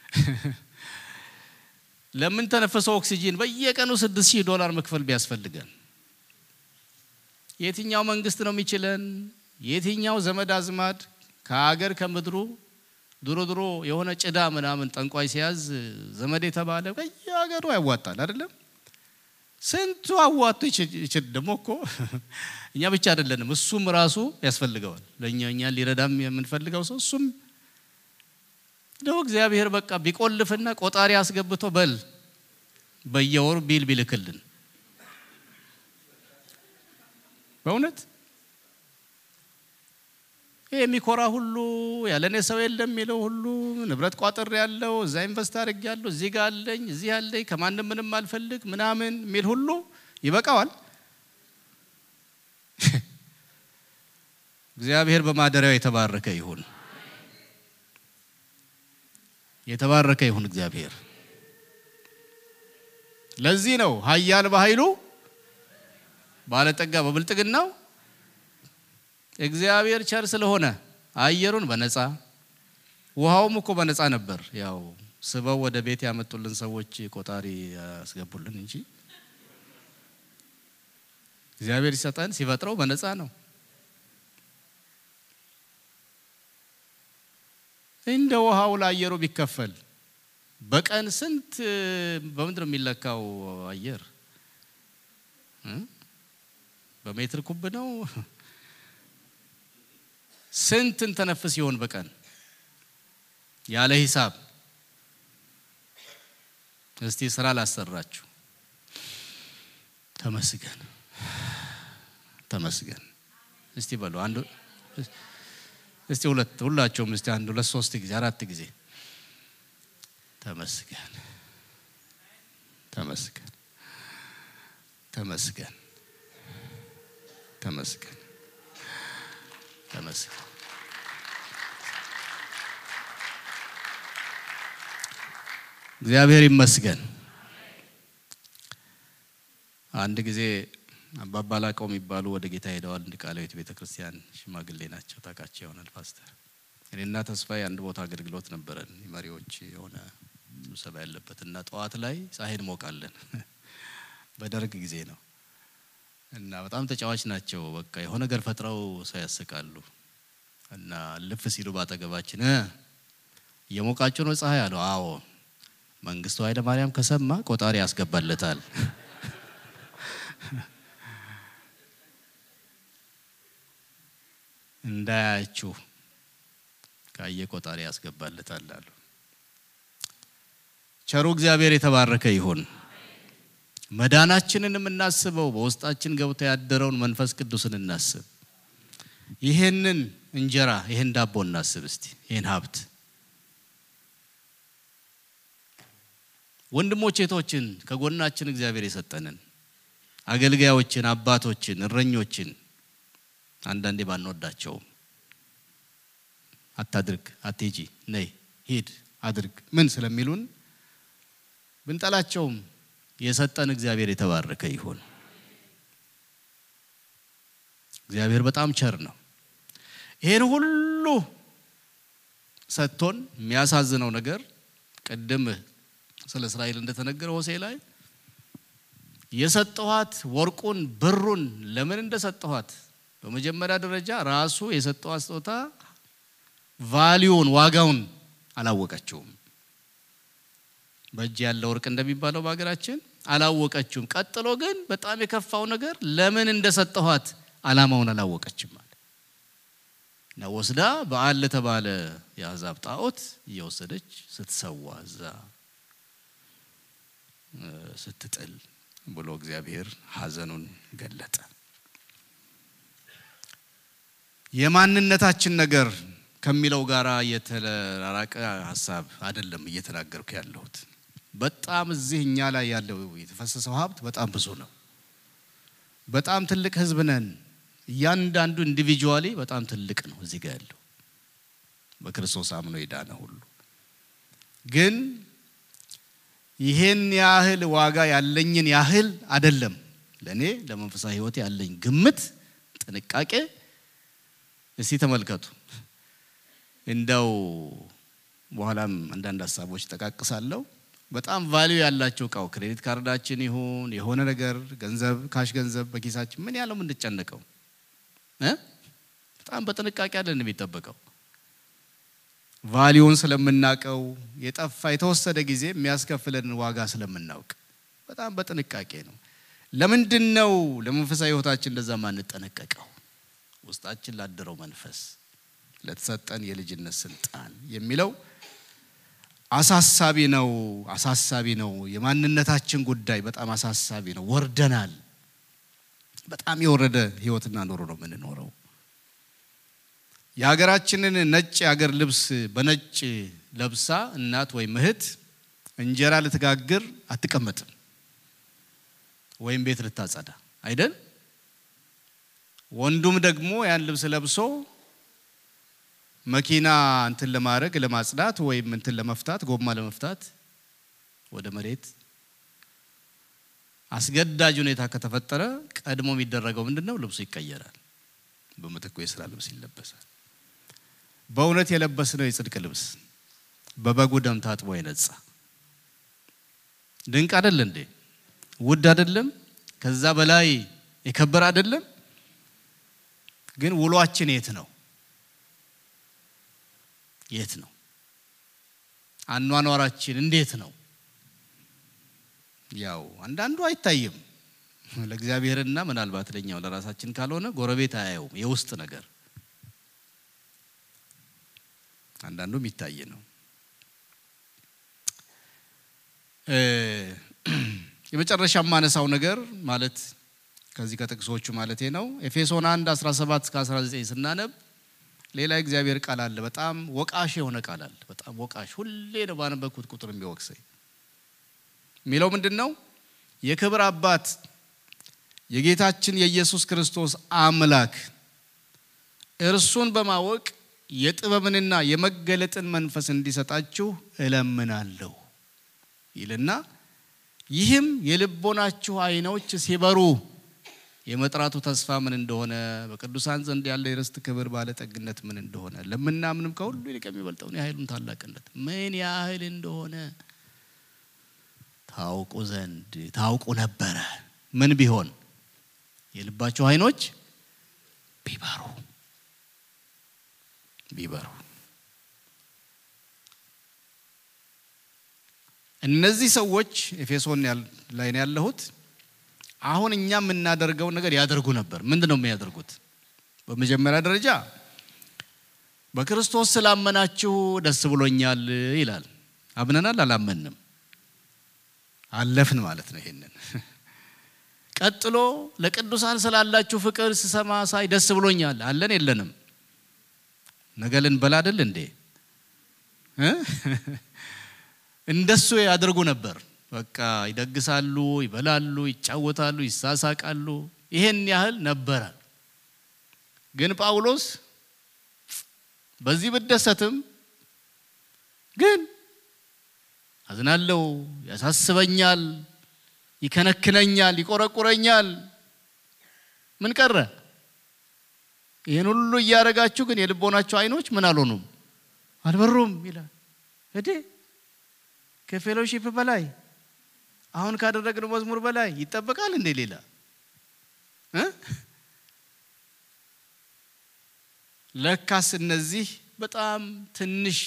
(laughs) ለምን ተነፈሰው ኦክሲጂን በየቀኑ ስድስት ሺህ ዶላር መክፈል ቢያስፈልገን የትኛው መንግስት ነው የሚችለን? የትኛው ዘመድ አዝማድ ከሀገር ከምድሩ ድሮ ድሮ የሆነ ጭዳ ምናምን ጠንቋይ ሲያዝ ዘመድ የተባለ በየሀገሩ ያዋጣል አይደለም? ስንቱ አዋጡ ይችል። ደግሞ እኮ (laughs) እኛ ብቻ አይደለንም፣ እሱም ራሱ ያስፈልገዋል። ለእኛ እኛን ሊረዳም የምንፈልገው ሰው እሱም ደው እግዚአብሔር በቃ ቢቆልፍና ቆጣሪ አስገብቶ በል በየወሩ ቢል ቢልክልን በእውነት ይህ የሚኮራ ሁሉ ያለኔ ሰው የለም የሚለው ሁሉ ንብረት ቋጥር ያለው እዛ ኢንቨስት አድርግ ያለው እዚህ ጋር አለኝ እዚህ አለኝ ከማንም ምንም አልፈልግ ምናምን የሚል ሁሉ ይበቃዋል። (laughs) እግዚአብሔር በማደሪያው የተባረከ ይሁን። የተባረከ ይሁን እግዚአብሔር። ለዚህ ነው ኃያል በኃይሉ ባለጠጋ በብልጥግናው እግዚአብሔር ቸር ስለሆነ አየሩን በነፃ ውሃውም እኮ በነፃ ነበር። ያው ስበው ወደ ቤት ያመጡልን ሰዎች ቆጣሪ ያስገቡልን እንጂ እግዚአብሔር ሲሰጠን ሲፈጥረው በነፃ ነው። እንደ ውሃው ለአየሩ ቢከፈል በቀን ስንት በምንድን የሚለካው? አየር በሜትር ኩብ ነው። ስንትን ተነፍስ ይሆን በቀን ያለ ሂሳብ? እስቲ ስራ ላሰራችሁ። ተመስገን ተመስገን። እስቲ በሉ አንዱ እስቲ ሁለት ሁላቸውም እስቲ አንድ ሁለት ሶስት ጊዜ አራት ጊዜ። ተመስገን። ተመስገን። ተመስገን። ተመስገን። ተመስገን። እግዚአብሔር ይመስገን። አንድ ጊዜ አባባ ላቀው የሚባሉ ወደ ጌታ ሄደዋል። ቃለ ሕይወት ቤተ ክርስቲያን ሽማግሌ ናቸው። ታውቃቸው ይሆናል ፓስተር። እኔና ተስፋዬ አንድ ቦታ አገልግሎት ነበረን፣ መሪዎች የሆነ ስብሰባ ያለበት እና ጠዋት ላይ ፀሐይ እንሞቃለን። (laughs) በደርግ ጊዜ ነው እና በጣም ተጫዋች ናቸው። በቃ የሆነ ነገር ፈጥረው ሰው ያስቃሉ። እና ልፍ ሲሉ ባጠገባችን እየሞቃችሁ ነው ፀሐይ አለው። አዎ መንግስቱ ኃይለ ማርያም ከሰማ ቆጣሪ ያስገባለታል። (laughs) እንዳያችሁ ካየ ቆጣሪ ያስገባለታል አሉ። ቸሩ እግዚአብሔር የተባረከ ይሁን። መዳናችንን የምናስበው በውስጣችን ገብቶ ያደረውን መንፈስ ቅዱስን እናስብ። ይሄንን እንጀራ ይሄን ዳቦ እናስብ እስቲ ይሄን ሀብት ወንድሞች ሴቶችን ከጎናችን እግዚአብሔር የሰጠንን አገልጋዮችን፣ አባቶችን፣ እረኞችን አንዳንዴ ባንወዳቸውም አታድርግ፣ አትሄጂ፣ ነይ፣ ሂድ፣ አድርግ ምን ስለሚሉን ብንጠላቸውም የሰጠን እግዚአብሔር የተባረከ ይሁን። እግዚአብሔር በጣም ቸር ነው። ይሄን ሁሉ ሰጥቶን የሚያሳዝነው ነገር ቅድም ስለ እስራኤል እንደተነገረ ሆሴ ላይ የሰጠኋት ወርቁን ብሩን ለምን እንደሰጠኋት በመጀመሪያ ደረጃ ራሱ የሰጠኋት ስጦታ ቫሊዩን ዋጋውን አላወቀችውም። በእጅ ያለ ወርቅ እንደሚባለው በሀገራችን አላወቀችውም። ቀጥሎ ግን በጣም የከፋው ነገር ለምን እንደሰጠኋት አላማውን አላወቀችም ማለት እና ወስዳ በዓል ለተባለ የአሕዛብ ጣዖት እየወሰደች ስትሰዋ እዛ ስትጥል ብሎ እግዚአብሔር ሐዘኑን ገለጠ። የማንነታችን ነገር ከሚለው ጋር የተራራቀ ሀሳብ አይደለም እየተናገርኩ ያለሁት። በጣም እዚህ እኛ ላይ ያለው የተፈሰሰው ሀብት በጣም ብዙ ነው። በጣም ትልቅ ሕዝብ ነን። እያንዳንዱ individually በጣም ትልቅ ነው። እዚህ ጋር ያለው በክርስቶስ አምኖ የዳነ ሁሉ ግን ይሄን ያህል ዋጋ ያለኝን ያህል አይደለም ለእኔ ለመንፈሳዊ ሕይወት ያለኝ ግምት፣ ጥንቃቄ እስቲ ተመልከቱ። እንደው በኋላም አንዳንድ ሀሳቦች ጠቃቅሳለሁ። በጣም value ያላቸው እቃው credit card ኣችን ይሁን የሆነ ነገር ገንዘብ cash ገንዘብ በኪሳችን ምን ያለው የምንጨነቀው በጣም በጥንቃቄ አለን የሚጠበቀው value ን ስለምናውቀው የጠፋ የተወሰደ ጊዜ የሚያስከፍለንን ዋጋ ስለምናውቅ በጣም በጥንቃቄ ነው። ለምንድን ነው ለመንፈሳዊ ሕይወታችን እንደዛ ማንጠነቀቀው? ውስጣችን ላደረው መንፈስ ለተሰጠን የልጅነት ስልጣን የሚለው አሳሳቢ ነው። አሳሳቢ ነው። የማንነታችን ጉዳይ በጣም አሳሳቢ ነው። ወርደናል። በጣም የወረደ ህይወትና ኑሮ ነው የምንኖረው። የሀገራችንን ነጭ የሀገር ልብስ በነጭ ለብሳ እናት ወይም እህት እንጀራ ልትጋግር አትቀመጥም፣ ወይም ቤት ልታጸዳ አይደል? ወንዱም ደግሞ ያን ልብስ ለብሶ መኪና እንትን ለማድረግ ለማጽዳት ወይም እንትን ለመፍታት ጎማ ለመፍታት ወደ መሬት አስገዳጅ ሁኔታ ከተፈጠረ ቀድሞ የሚደረገው ምንድን ነው? ልብሱ ይቀየራል። በምትኩ የስራ ልብስ ይለበሳል። በእውነት የለበስነው የጽድቅ ልብስ በበጉ ደም ታጥቦ የነጻ ድንቅ አይደለ እንዴ? ውድ አይደለም? ከዛ በላይ የከበረ አይደለም? ግን ውሏችን የት ነው? የት ነው? አኗኗራችን እንዴት ነው? ያው አንዳንዱ አይታይም ለእግዚአብሔርና ምናልባት ለኛው ለራሳችን ካልሆነ ጎረቤት አያየውም። የውስጥ ነገር አንዳንዱ የሚታይ ነው። (clears throat) የመጨረሻ የማነሳው ነገር ማለት ከዚህ ከጥቅሶቹ ማለቴ ነው ኤፌሶን 1 17 እስከ 19 ስናነብ ሌላ እግዚአብሔር ቃል አለ። በጣም ወቃሽ የሆነ ቃል አለ። በጣም ወቃሽ ሁሌ ነው ባነበብኩት ቁጥር የሚወቅሰኝ የሚለው ምንድን ነው? የክብር አባት የጌታችን የኢየሱስ ክርስቶስ አምላክ እርሱን በማወቅ የጥበብንና የመገለጥን መንፈስ እንዲሰጣችሁ እለምናለሁ ይልና ይህም የልቦናችሁ ዓይኖች ሲበሩ የመጥራቱ ተስፋ ምን እንደሆነ በቅዱሳን ዘንድ ያለ የርስት ክብር ባለጠግነት ምን እንደሆነ ለምናምንም ከሁሉ ይልቅ የሚበልጠውን የኃይሉን ታላቅነት ምን ያህል እንደሆነ ታውቁ ዘንድ ታውቁ ነበረ። ምን ቢሆን የልባችሁ ዓይኖች ቢበሩ ቢበሩ። እነዚህ ሰዎች ኤፌሶን ላይ ያለሁት። አሁን እኛ የምናደርገውን ነገር ያደርጉ ነበር። ምንድን ነው የሚያደርጉት? በመጀመሪያ ደረጃ በክርስቶስ ስላመናችሁ ደስ ብሎኛል ይላል። አምነናል? አላመንም? አለፍን ማለት ነው። ይሄንን ቀጥሎ ለቅዱሳን ስላላችሁ ፍቅር ስሰማ ሳይ ደስ ብሎኛል። አለን የለንም? ነገ ልንበላ አይደል እንዴ? እንደሱ ያደርጉ ነበር። በቃ ይደግሳሉ፣ ይበላሉ፣ ይጫወታሉ፣ ይሳሳቃሉ። ይሄን ያህል ነበረ። ግን ጳውሎስ በዚህ ብደሰትም ግን አዝናለው፣ ያሳስበኛል፣ ይከነክነኛል፣ ይቆረቁረኛል። ምን ቀረ? ይህን ሁሉ እያደረጋችሁ ግን የልቦናቸው አይኖች ምን አልሆኑም? አልበሩም ይላል። እዴ ከፌሎሺፕ በላይ አሁን ካደረግነው መዝሙር በላይ ይጠበቃል እንዴ? ሌላ ለካስ እነዚህ በጣም ትንሽ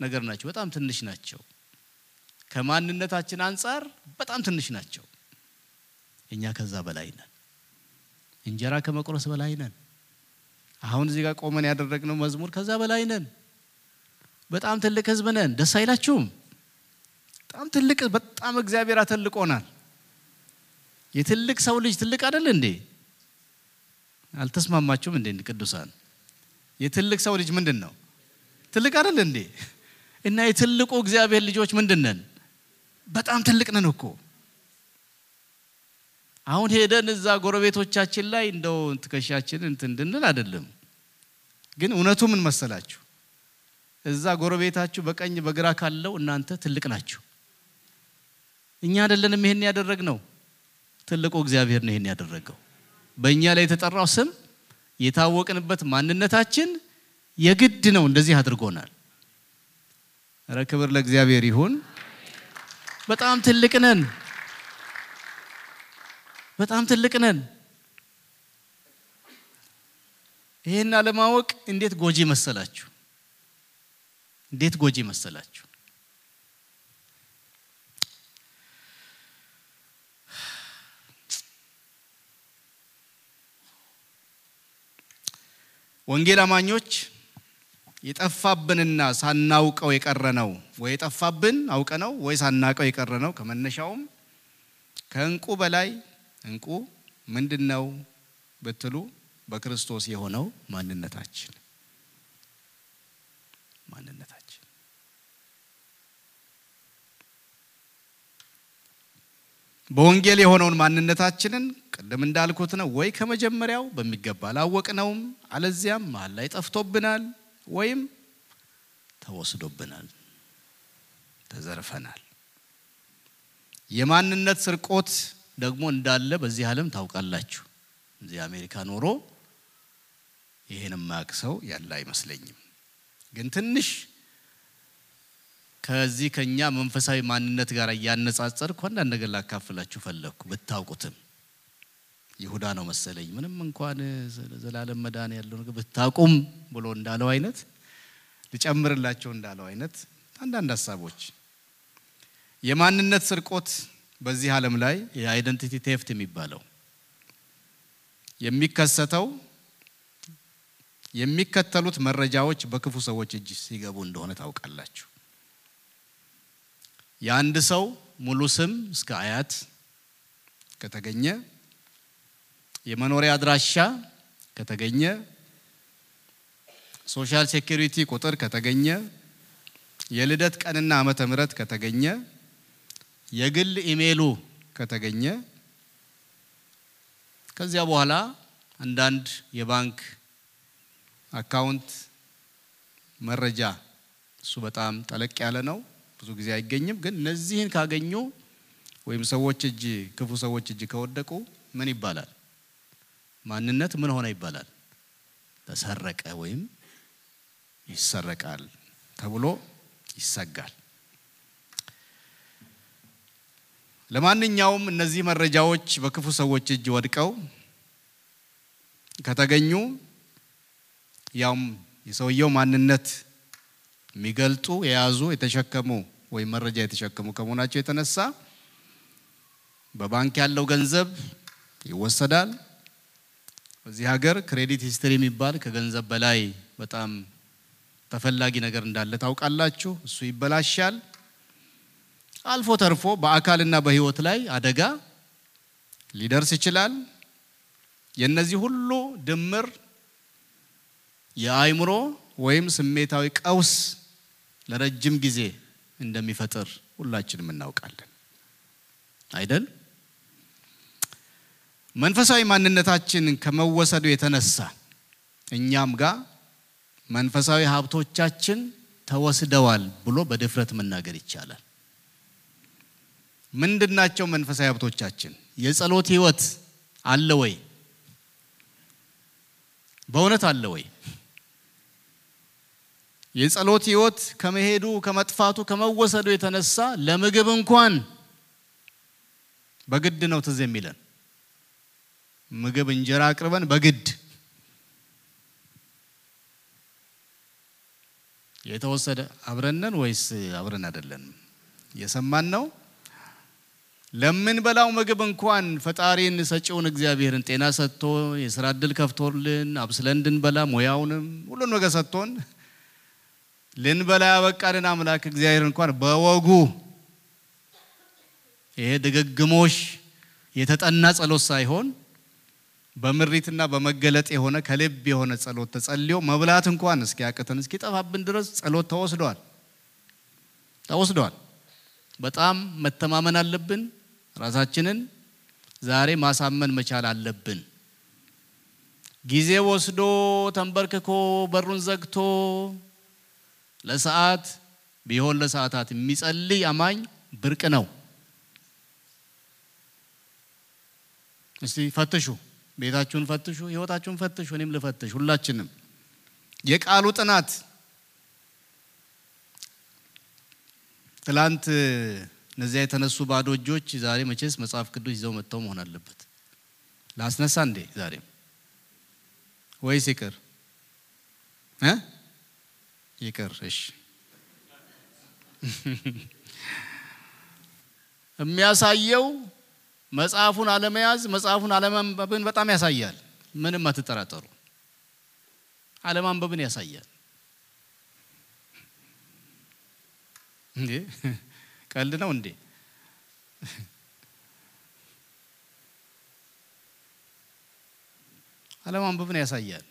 ነገር ናቸው። በጣም ትንሽ ናቸው። ከማንነታችን አንጻር በጣም ትንሽ ናቸው። እኛ ከዛ በላይ ነን። እንጀራ ከመቁረስ በላይ ነን። አሁን እዚህ ጋር ቆመን ያደረግነው መዝሙር ከዛ በላይ ነን። በጣም ትልቅ ሕዝብ ነን። ደስ አይላችሁም? በጣም ትልቅ በጣም እግዚአብሔር አተልቆናል። የትልቅ ሰው ልጅ ትልቅ አይደል እንዴ? አልተስማማችሁም እንዴ? ቅዱሳን የትልቅ ሰው ልጅ ምንድን ነው? ትልቅ አይደል እንዴ? እና የትልቁ እግዚአብሔር ልጆች ምንድን? በጣም ትልቅ ነን እኮ። አሁን ሄደን እዛ ጎረቤቶቻችን ላይ እንደው ትከሻችንን እንትን እንድንል አይደለም። ግን እውነቱ ምን መሰላችሁ? እዛ ጎረቤታችሁ በቀኝ በግራ ካለው እናንተ ትልቅ ናችሁ። እኛ አይደለንም ይሄን ያደረግነው፣ ትልቁ እግዚአብሔር ነው ይሄን ያደረገው። በእኛ ላይ የተጠራው ስም የታወቅንበት ማንነታችን የግድ ነው፣ እንደዚህ አድርጎናል። ኧረ ክብር ለእግዚአብሔር ይሁን። በጣም ትልቅ ነን፣ በጣም ትልቅ ነን። ይሄን አለማወቅ እንዴት ጎጂ መሰላችሁ? እንዴት ጎጂ መሰላችሁ? ወንጌል አማኞች የጠፋብንና ሳናውቀው የቀረነው ወይ የጠፋብን አውቀ ነው ወይ ሳናውቀው የቀረነው ከመነሻውም ከእንቁ በላይ እንቁ ምንድን ነው ብትሉ በክርስቶስ የሆነው ማንነታችን። ማንነታችን በወንጌል የሆነውን ማንነታችንን ቅድም እንዳልኩት ነው ወይ ከመጀመሪያው በሚገባ አላወቅነውም፣ አለዚያም መሀል ላይ ጠፍቶብናል ወይም ተወስዶብናል፣ ተዘርፈናል። የማንነት ስርቆት ደግሞ እንዳለ በዚህ ዓለም ታውቃላችሁ። እዚህ አሜሪካ ኖሮ ይህን የማያውቅ ሰው ያለ አይመስለኝም። ግን ትንሽ ከዚህ ከኛ መንፈሳዊ ማንነት ጋር እያነጻጸርኩ አንዳንድ ነገር ላካፍላችሁ ፈለግኩ። ብታውቁትም ይሁዳ ነው መሰለኝ ምንም እንኳን ዘላለም መዳን ያለው ነገር ብታውቁም ብሎ እንዳለው አይነት ልጨምርላቸው እንዳለው አይነት አንዳንድ ሀሳቦች የማንነት ስርቆት በዚህ ዓለም ላይ የ identity theft የሚባለው የሚከሰተው የሚከተሉት መረጃዎች በክፉ ሰዎች እጅ ሲገቡ እንደሆነ ታውቃላችሁ። የአንድ ሰው ሙሉ ስም እስከ አያት ከተገኘ፣ የመኖሪያ አድራሻ ከተገኘ፣ social security ቁጥር ከተገኘ፣ የልደት ቀንና ዓመተ ምሕረት ከተገኘ፣ የግል ኢሜሉ ከተገኘ ከዚያ በኋላ አንዳንድ የባንክ account መረጃ እሱ በጣም ጠለቅ ያለ ነው። ብዙ ጊዜ አይገኝም። ግን እነዚህን ካገኙ ወይም ሰዎች እጅ ክፉ ሰዎች እጅ ከወደቁ ምን ይባላል? ማንነት ምን ሆነ ይባላል? ተሰረቀ ወይም ይሰረቃል ተብሎ ይሰጋል። ለማንኛውም እነዚህ መረጃዎች በክፉ ሰዎች እጅ ወድቀው ከተገኙ ያውም የሰውየው ማንነት የሚገልጡ የያዙ የተሸከሙ ወይም መረጃ የተሸከሙ ከመሆናቸው የተነሳ በባንክ ያለው ገንዘብ ይወሰዳል። በዚህ ሀገር credit history የሚባል ከገንዘብ በላይ በጣም ተፈላጊ ነገር እንዳለ ታውቃላችሁ። እሱ ይበላሻል። አልፎ ተርፎ በአካልና በሕይወት ላይ አደጋ ሊደርስ ይችላል። የነዚህ ሁሉ ድምር የአእምሮ ወይም ስሜታዊ ቀውስ ለረጅም ጊዜ እንደሚፈጥር ሁላችንም እናውቃለን አይደል? መንፈሳዊ ማንነታችን ከመወሰዱ የተነሳ እኛም ጋር መንፈሳዊ ሀብቶቻችን ተወስደዋል ብሎ በድፍረት መናገር ይቻላል። ምንድናቸው መንፈሳዊ ሀብቶቻችን? የጸሎት ህይወት አለ ወይ? በእውነት አለ ወይ? የጸሎት ህይወት ከመሄዱ ከመጥፋቱ ከመወሰዱ የተነሳ ለምግብ እንኳን በግድ ነው ትዝ የሚለን ምግብ እንጀራ አቅርበን በግድ የተወሰደ አብረነን ወይስ አብረን አይደለንም? የሰማን ነው። ለምንበላው ምግብ እንኳን ፈጣሪን ሰጪውን እግዚአብሔርን ጤና ሰጥቶ የስራ እድል ከፍቶልን አብስለን እንድንበላ ሙያውንም ሁሉን ነገር ሰጥቶን ልንበላ ያበቃልን አምላክ እግዚአብሔር እንኳን በወጉ ይሄ ድግግሞሽ የተጠና ጸሎት ሳይሆን በምሪትና በመገለጥ የሆነ ከልብ የሆነ ጸሎት ተጸልዮ መብላት እንኳን እስኪያቅተን እስኪጠፋብን ድረስ ጸሎት ተወስደዋል ተወስደዋል። በጣም መተማመን አለብን። ራሳችንን ዛሬ ማሳመን መቻል አለብን። ጊዜ ወስዶ ተንበርክኮ በሩን ዘግቶ ለሰዓት ቢሆን ለሰዓታት የሚጸልይ አማኝ ብርቅ ነው። እስቲ ፈትሹ፣ ቤታችሁን ፈትሹ፣ ህይወታችሁን ፈትሹ፣ እኔም ልፈትሽ። ሁላችንም የቃሉ ጥናት ትላንት እነዚያ የተነሱ ባዶ እጆች ዛሬ መቼስ መጽሐፍ ቅዱስ ይዘው መጥተው መሆን አለበት። ላስነሳ እንዴ ዛሬም ወይስ ይቅር ይቅር (laughs) የሚያሳየው መጽሐፉን አለመያዝ መጽሐፉን አለማንበብን በጣም ያሳያል። ምንም አትጠራጠሩ። አለማንበብን ያሳያል። እንዴ ቀልድ ነው እንዴ? አለማንበብን ያሳያል።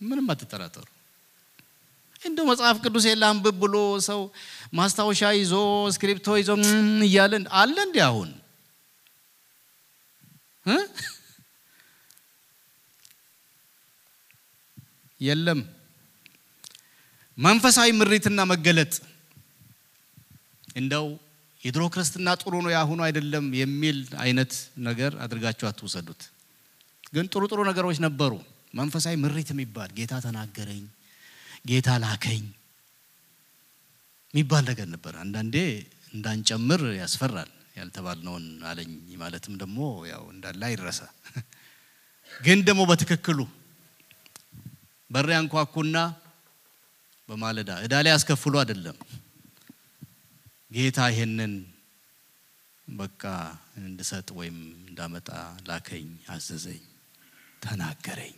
ምንም አትጠራጠሩ። እንደው መጽሐፍ ቅዱስ የለ አንብብ ብሎ ሰው ማስታወሻ ይዞ እስክሪፕቶ ይዞ እያለ አለ እንዲ አሁን የለም። መንፈሳዊ ምሪትና መገለጥ እንደው የድሮ ክርስትና ጥሩ ነው የአሁኑ አይደለም የሚል አይነት ነገር አድርጋችሁ አትውሰዱት። ግን ጥሩ ጥሩ ነገሮች ነበሩ። መንፈሳዊ ምሪት የሚባል ጌታ ተናገረኝ፣ ጌታ ላከኝ የሚባል ነገር ነበር። አንዳንዴ እንዳንጨምር ያስፈራል። ያልተባልነውን አለኝ ማለትም ደግሞ ያው እንዳለ አይረሳ። ግን ደግሞ በትክክሉ በር ያንኳኩና በማለዳ እዳ ላይ ያስከፍሉ አይደለም ጌታ ይሄንን በቃ እንድሰጥ ወይም እንዳመጣ ላከኝ፣ አዘዘኝ፣ ተናገረኝ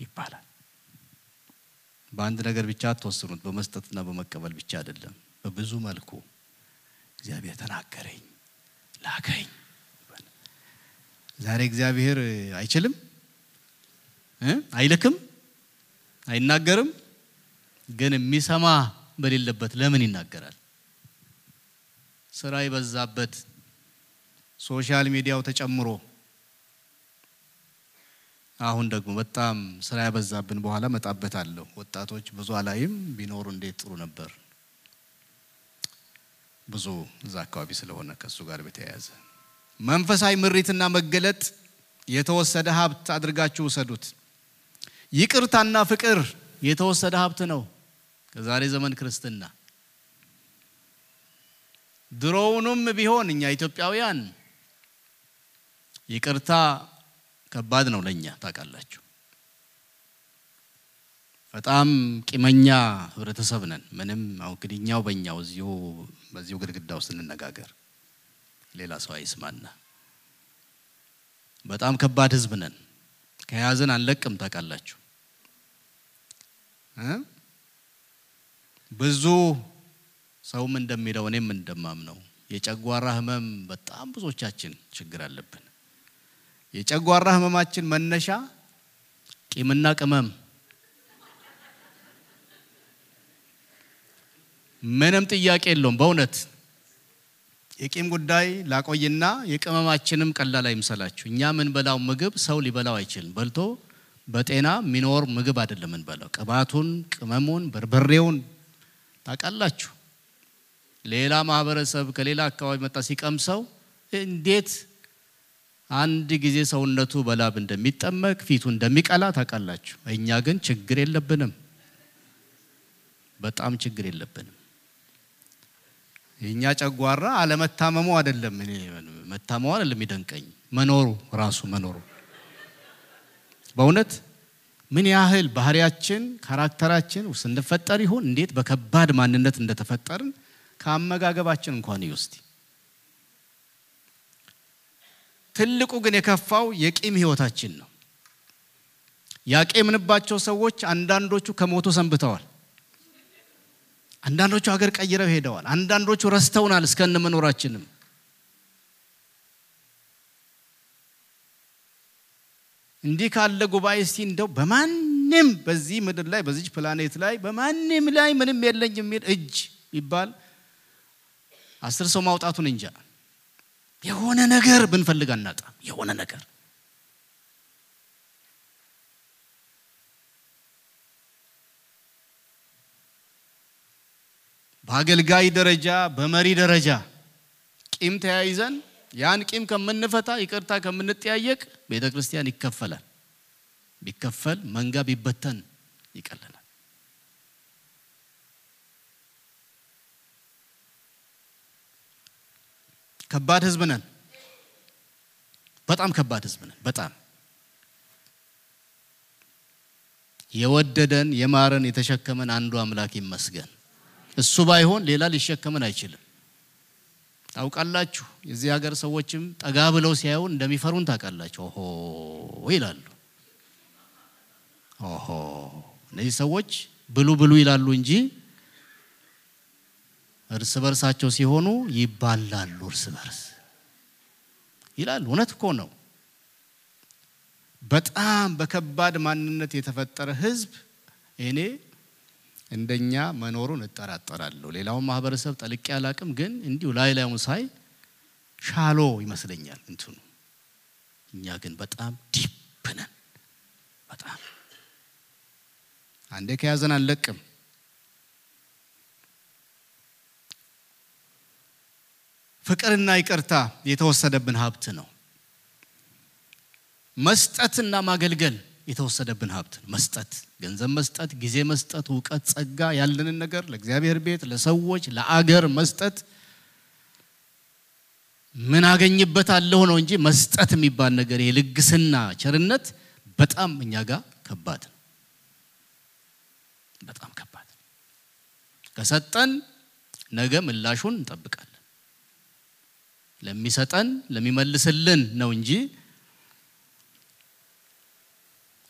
ይባላል። በአንድ ነገር ብቻ አትወስኑት። በመስጠትና በመቀበል ብቻ አይደለም። በብዙ መልኩ እግዚአብሔር ተናገረኝ፣ ላከኝ። ዛሬ እግዚአብሔር አይችልም አይልክም፣ አይናገርም። ግን የሚሰማ በሌለበት ለምን ይናገራል? ስራ የበዛበት social media ው ተጨምሮ አሁን ደግሞ በጣም ስራ ያበዛብን በኋላ መጣበታለሁ። ወጣቶች ብዙ አላይም ቢኖሩ እንዴት ጥሩ ነበር። ብዙ እዛ አካባቢ ስለሆነ ከእሱ ጋር በተያያዘ መንፈሳዊ ምሪትና መገለጥ የተወሰደ ሀብት አድርጋችሁ ውሰዱት። ይቅርታና ፍቅር የተወሰደ ሀብት ነው ከዛሬ ዘመን ክርስትና ድሮውንም ቢሆን እኛ ኢትዮጵያውያን ይቅርታ ከባድ ነው ለኛ ታውቃላችሁ። በጣም ቂመኛ ህብረተሰብ ነን። ምንም አሁን እንግዲህ እኛው በእኛው እዚሁ በዚሁ ግድግዳ ውስጥ ሌላ ሰው አይስማና። በጣም ከባድ ህዝብ ነን። ከያዝን አንለቅም ታውቃላችሁ። ብዙ ሰውም እንደሚለው እኔም እንደማምነው የጨጓራ ህመም በጣም ብዙዎቻችን ችግር አለብን። የጨጓራ ህመማችን መነሻ ቂምና ቅመም ምንም ጥያቄ የለውም። በእውነት የቂም ጉዳይ ላቆይና የቅመማችንም ቀላል አይምሰላችሁ። እኛ የምንበላው ምግብ ሰው ሊበላው አይችልም። በልቶ በጤና የሚኖር ምግብ አይደለም የምንበላው። ቅባቱን፣ ቅመሙን፣ በርበሬውን ታውቃላችሁ። ሌላ ማህበረሰብ ከሌላ አካባቢ መጣ ሲቀምሰው እንዴት አንድ ጊዜ ሰውነቱ በላብ እንደሚጠመቅ ፊቱ እንደሚቀላ ታውቃላችሁ። እኛ ግን ችግር የለብንም፣ በጣም ችግር የለብንም። የእኛ ጨጓራ አለመታመሙ አይደለም፣ እኔ መታመሙ አይደለም የሚደንቀኝ መኖሩ ራሱ መኖሩ። በእውነት ምን ያህል ባህሪያችን ካራክተራችን ስንፈጠር ይሆን እንዴት በከባድ ማንነት እንደተፈጠርን ከአመጋገባችን እንኳን ይውስቲ ትልቁ ግን የከፋው የቂም ህይወታችን ነው። ያቄምንባቸው ሰዎች አንዳንዶቹ ከሞቱ ሰንብተዋል። አንዳንዶቹ ሀገር ቀይረው ሄደዋል። አንዳንዶቹ ረስተውናል እስከነ መኖራችንም። እንዲህ ካለ ጉባኤ እስቲ እንደው በማንም በዚህ ምድር ላይ በዚች ፕላኔት ላይ በማንም ላይ ምንም የለኝ የሚል እጅ ይባል አስር ሰው ማውጣቱን እንጃ። የሆነ ነገር ብንፈልግ አናጣም። የሆነ ነገር በአገልጋይ ደረጃ በመሪ ደረጃ ቂም ተያይዘን ያን ቂም ከምንፈታ ይቅርታ ከምንጠያየቅ ቤተ ክርስቲያን ይከፈላል። ቢከፈል መንጋ ቢበተን ይቀለናል። ከባድ ህዝብ ነን። በጣም ከባድ ህዝብ ነን። በጣም የወደደን የማረን የተሸከመን አንዱ አምላክ ይመስገን። እሱ ባይሆን ሌላ ሊሸከመን አይችልም። ታውቃላችሁ፣ የዚህ ሀገር ሰዎችም ጠጋ ብለው ሲያዩን እንደሚፈሩን ታውቃላችሁ። ኦሆ ይላሉ። ኦሆ እነዚህ ሰዎች ብሉ ብሉ ይላሉ እንጂ እርስ በርሳቸው ሲሆኑ ይባላሉ። እርስ በርስ ይላሉ። እውነት እኮ ነው። በጣም በከባድ ማንነት የተፈጠረ ህዝብ እኔ እንደኛ መኖሩን እጠራጠራለሁ። ሌላውን ማህበረሰብ ጠልቄ አላቅም፣ ግን እንዲሁ ላይ ላዩን ሳይ ሻሎ ይመስለኛል እንትኑ። እኛ ግን በጣም ዲፕ ነን። በጣም አንዴ ከያዘን አንለቅም። ፍቅርና ይቅርታ የተወሰደብን ሀብት ነው። መስጠትና ማገልገል የተወሰደብን ሀብት ነው። መስጠት፣ ገንዘብ መስጠት፣ ጊዜ መስጠት፣ እውቀት፣ ጸጋ፣ ያለንን ነገር ለእግዚአብሔር ቤት፣ ለሰዎች፣ ለአገር መስጠት ምን አገኝበታለሁ ነው እንጂ መስጠት የሚባል ነገር የልግስና ቸርነት በጣም እኛ ጋር ከባድ ነው። በጣም ከባድ ከሰጠን ነገ ምላሹን እንጠብቃለን። ለሚሰጠን ለሚመልስልን ነው እንጂ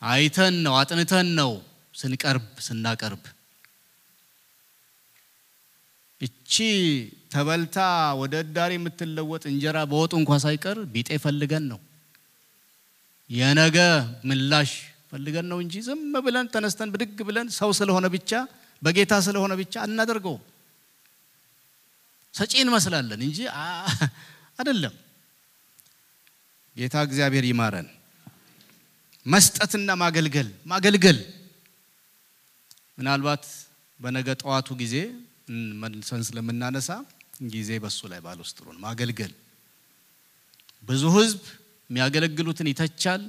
አይተን ነው አጥንተን ነው ስንቀርብ ስናቀርብ እቺ ተበልታ ወደ እዳሪ የምትለወጥ እንጀራ በወጡ እንኳ ሳይቀር ቢጤ ፈልገን ነው የነገ ምላሽ ፈልገን ነው እንጂ ዝም ብለን ተነስተን ብድግ ብለን ሰው ስለሆነ ብቻ በጌታ ስለሆነ ብቻ አናደርገው። ሰጪ እንመስላለን እንጂ አይደለም። ጌታ እግዚአብሔር ይማረን። መስጠትና ማገልገል ማገልገል ምናልባት በነገ ጠዋቱ ጊዜ መልሰን ስለምናነሳ ጊዜ በሱ ላይ ባልወስድ ጥሩ ነው። ማገልገል ብዙ ህዝብ የሚያገለግሉትን ይተቻል፣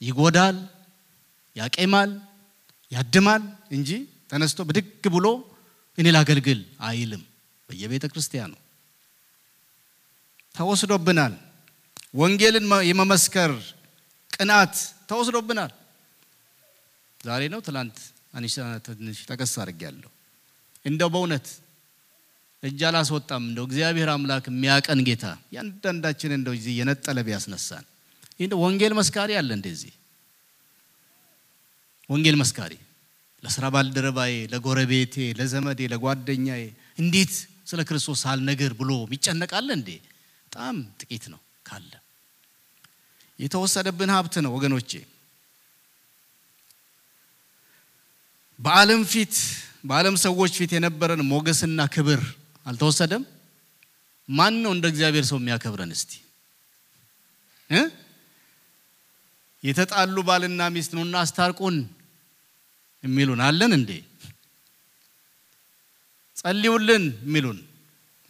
ይጎዳል፣ ያቄማል፣ ያድማል እንጂ ተነስቶ ብድግ ብሎ እኔ ላገልግል አይልም። በየቤተ ክርስቲያኑ ተወስዶብናል። ወንጌልን የመመስከር ቅናት ተወስዶብናል። ዛሬ ነው ትላንት ትንሽ ጠቀስ አድርጌያለሁ። እንደው በእውነት እጅ አላስወጣም። እንደው እግዚአብሔር አምላክ የሚያቀን ጌታ ያንዳንዳችን እንደው እዚህ የነጠለ ቢያስነሳን። ይህ ወንጌል መስካሪ አለ እንደዚህ ወንጌል መስካሪ ለስራ ባልደረባዬ፣ ለጎረቤቴ፣ ለዘመዴ፣ ለጓደኛዬ እንዴት ስለ ክርስቶስ ሳልነግር ብሎ የሚጨነቃለ እንዴ? በጣም ጥቂት ነው ካለ የተወሰደብን ሀብት ነው ወገኖቼ። በዓለም ፊት በዓለም ሰዎች ፊት የነበረን ሞገስና ክብር አልተወሰደም? ማን ነው እንደ እግዚአብሔር ሰው የሚያከብረን? እስቲ የተጣሉ ባልና ሚስት ነውና አስታርቁን የሚሉን አለን እንዴ? ጸልዩልን የሚሉን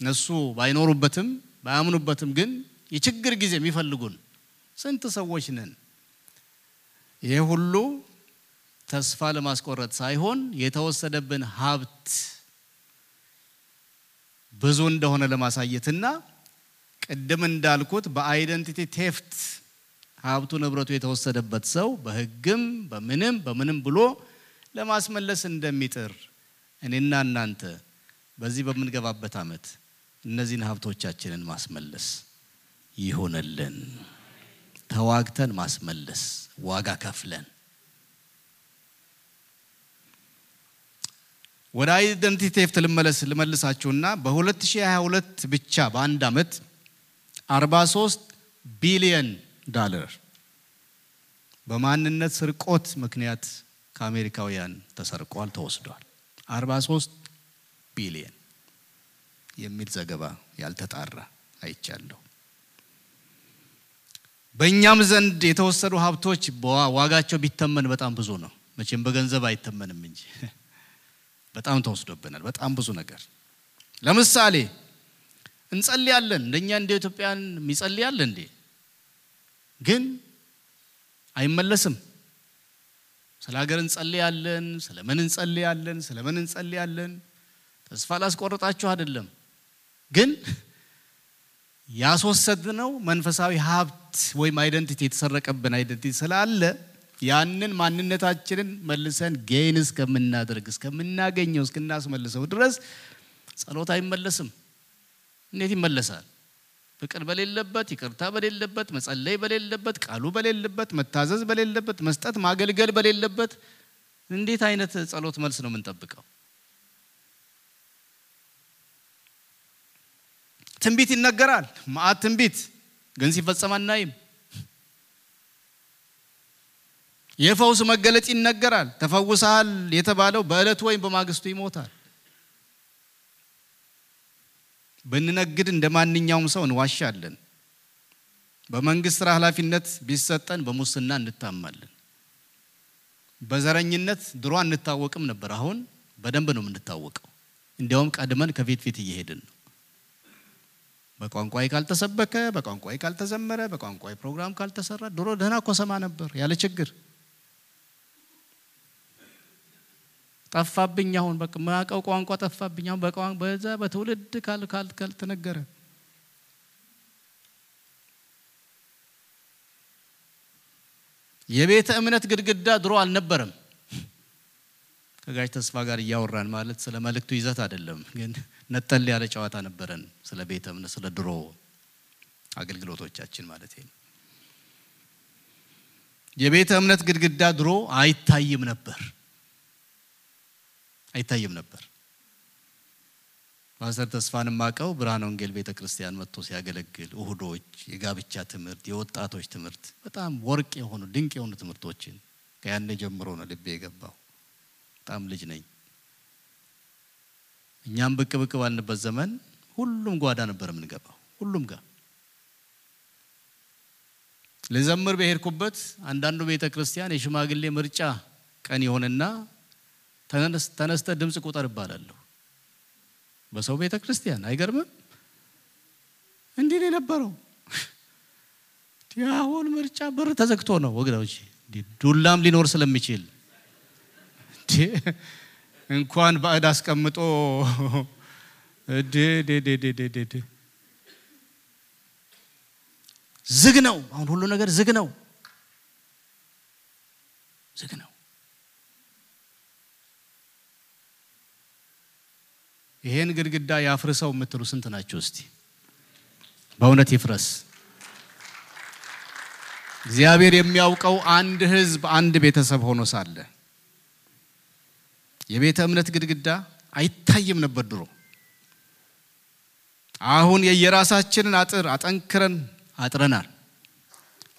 እነሱ ባይኖሩበትም ባያምኑበትም ግን የችግር ጊዜ የሚፈልጉን ስንት ሰዎች ነን። ይሄ ሁሉ ተስፋ ለማስቆረጥ ሳይሆን የተወሰደብን ሀብት ብዙ እንደሆነ ለማሳየትና ቅድም እንዳልኩት በአይደንቲቲ ቴፍት ሀብቱ ንብረቱ የተወሰደበት ሰው በሕግም በምንም በምንም ብሎ ለማስመለስ እንደሚጥር እኔና እናንተ በዚህ በምንገባበት ዓመት እነዚህን ሀብቶቻችንን ማስመለስ ይሆነልን። ተዋግተን ማስመለስ ዋጋ ከፍለን ወደ identity theft ልመለስ ልመልሳችሁና በ2022 ብቻ በአንድ ዓመት 43 ቢሊየን ዶላር በማንነት ስርቆት ምክንያት ከአሜሪካውያን ተሰርቋል፣ ተወስዷል። 43 ቢሊየን የሚል ዘገባ ያልተጣራ አይቻለሁ። በእኛም ዘንድ የተወሰዱ ሀብቶች ዋጋቸው ቢተመን በጣም ብዙ ነው። መቼም በገንዘብ አይተመንም እንጂ (laughs) በጣም ተወስዶብናል። በጣም ብዙ ነገር። ለምሳሌ እንጸልያለን። እንደኛ እንደ ኢትዮጵያን የሚጸልያለ እንዴ? ግን አይመለስም። ስለ ሀገር እንጸልያለን፣ ስለ ምን እንጸልያለን፣ ስለ ምን እንጸልያለን። ተስፋ ላስቆርጣችሁ አይደለም፣ ግን ያስወሰድነው መንፈሳዊ ሀብት ወይም identity የተሰረቀብን identity ስላለ ያንን ማንነታችንን መልሰን gain እስከምናደርግ እስከምናገኘው እስክናስመልሰው ድረስ ጸሎት አይመለስም። እንዴት ይመለሳል? ፍቅር በሌለበት፣ ይቅርታ በሌለበት፣ መጸለይ በሌለበት፣ ቃሉ በሌለበት፣ መታዘዝ በሌለበት፣ መስጠት ማገልገል በሌለበት እንዴት አይነት ጸሎት መልስ ነው የምንጠብቀው? ትንቢት ይነገራል። መዓት ትንቢት ግን ሲፈጸም አናይም። የፈውስ መገለጥ ይነገራል። ተፈውሰሃል የተባለው በዕለቱ ወይም በማግስቱ ይሞታል። ብንነግድ እንደ ማንኛውም ሰው እንዋሻለን። በመንግስት ስራ ኃላፊነት ቢሰጠን በሙስና እንታማለን። በዘረኝነት ድሮ አንታወቅም ነበር። አሁን በደንብ ነው የምንታወቀው። እንዲያውም ቀድመን ከፊት ፊት እየሄድን ነው። በቋንቋይ ካልተሰበከ፣ በቋንቋይ ካልተዘመረ፣ በቋንቋይ ፕሮግራም ካልተሰራ ድሮ ደህና እኮ ነበር ያለ ችግር ጠፋብኝ። አሁን በቃ ቋንቋ ጠፋብኝ። አሁን በቋንቋ በዛ በትውልድ ካል ካል ካልተነገረ የቤተ እምነት ግድግዳ ድሮ አልነበረም። ከጋሽ ተስፋ ጋር እያወራን ማለት ስለ መልእክቱ ይዘት አይደለም፣ ግን ነጠል ያለ ጨዋታ ነበረን ስለ ቤተ እምነት ስለ ድሮ አገልግሎቶቻችን ማለት ነው። የቤተ እምነት ግድግዳ ድሮ አይታይም ነበር አይታይም ነበር። ፓስተር ተስፋን ማቀው ብርሃነ ወንጌል ቤተ ክርስቲያን መጥቶ ሲያገለግል እሁዶች፣ የጋብቻ ትምህርት፣ የወጣቶች ትምህርት በጣም ወርቅ የሆኑ ድንቅ የሆኑ ትምህርቶችን ከያኔ ጀምሮ ነው ልቤ የገባው። በጣም ልጅ ነኝ። እኛም ብቅ ብቅ ባልንበት ዘመን ሁሉም ጓዳ ነበር የምንገባው፣ ሁሉም ጋር ልዘምር በሄድኩበት አንዳንዱ ቤተ ክርስቲያን የሽማግሌ ምርጫ ቀን የሆነና ተነስተ ድምፅ ቁጠር እባላለሁ። በሰው ቤተ ክርስቲያን አይገርምም? እንዲህ ነው የነበረው። አሁን ምርጫ በር ተዘግቶ ነው ወግዳዎች፣ ዱላም ሊኖር ስለሚችል እንኳን ባዕድ አስቀምጦ ዝግ ነው። አሁን ሁሉ ነገር ዝግ ነው፣ ዝግ ነው። ይሄን ግድግዳ ያፍርሰው የምትሉ ስንት ናቸው? እስቲ በእውነት ይፍረስ። እግዚአብሔር የሚያውቀው አንድ ሕዝብ አንድ ቤተሰብ ሆኖ ሳለ የቤተ እምነት ግድግዳ አይታይም ነበር ድሮ። አሁን የየራሳችንን አጥር አጠንክረን አጥረናል።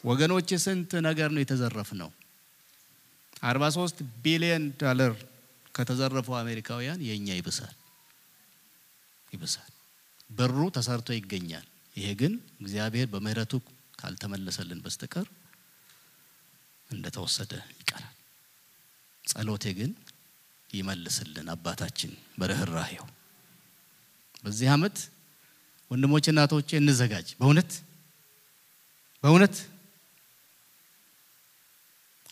ወገኖች ስንት ነገር ነው የተዘረፍ ነው። 43 ቢሊዮን ዶላር ከተዘረፉ አሜሪካውያን የእኛ ይብሳል ይብሳል። ብሩ ተሰርቶ ይገኛል። ይሄ ግን እግዚአብሔር በምሕረቱ ካልተመለሰልን በስተቀር እንደተወሰደ ይቀራል። ጸሎቴ ግን ይመልስልን አባታችን በርኅራሄው። በዚህ ዓመት ወንድሞች እናቶቼ እንዘጋጅ። በእውነት በእውነት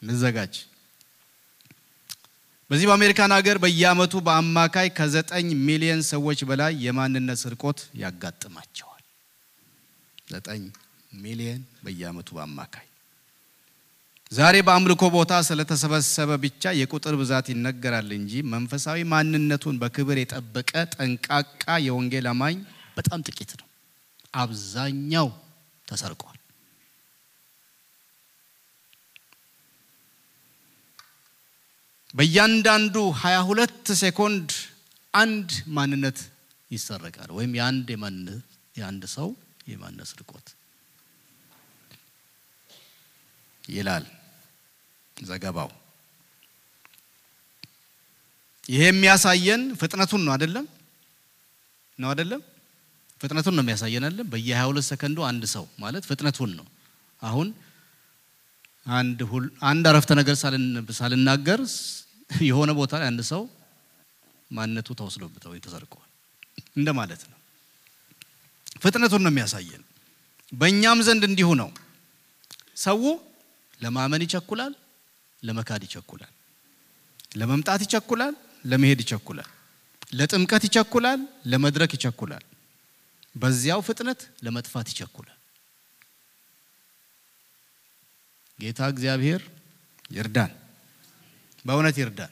እንዘጋጅ። በዚህ በአሜሪካን ሀገር በየዓመቱ በአማካይ ከዘጠኝ ሚሊዮን ሰዎች በላይ የማንነት ስርቆት ያጋጥማቸዋል። ዘጠኝ ሚሊዮን በየዓመቱ በአማካይ ዛሬ በአምልኮ ቦታ ስለተሰበሰበ ብቻ የቁጥር ብዛት ይነገራል እንጂ መንፈሳዊ ማንነቱን በክብር የጠበቀ ጠንቃቃ የወንጌል አማኝ በጣም ጥቂት ነው። አብዛኛው ተሰርቋል። በእያንዳንዱ 22 ሴኮንድ አንድ ማንነት ይሰረቃል፣ ወይም የአንድ የአንድ ሰው የማንነት ስርቆት ይላል ዘገባው። ይሄ የሚያሳየን ፍጥነቱን ነው አይደለም? ነው አይደለም? ፍጥነቱን ነው የሚያሳየን አይደለም? በየ22 ሰከንዱ አንድ ሰው ማለት ፍጥነቱን ነው። አሁን አንድ ሁል አንድ አረፍተ ነገር ሳልናገር የሆነ ቦታ ላይ አንድ ሰው ማንነቱ ተወስዶበት ወይ ተሰርቀዋል እንደ ማለት ነው። ፍጥነቱን ነው የሚያሳየን። በእኛም ዘንድ እንዲሁ ነው። ሰው ለማመን ይቸኩላል፣ ለመካድ ይቸኩላል፣ ለመምጣት ይቸኩላል፣ ለመሄድ ይቸኩላል፣ ለጥምቀት ይቸኩላል፣ ለመድረክ ይቸኩላል፣ በዚያው ፍጥነት ለመጥፋት ይቸኩላል። ጌታ እግዚአብሔር ይርዳን፣ በእውነት ይርዳን።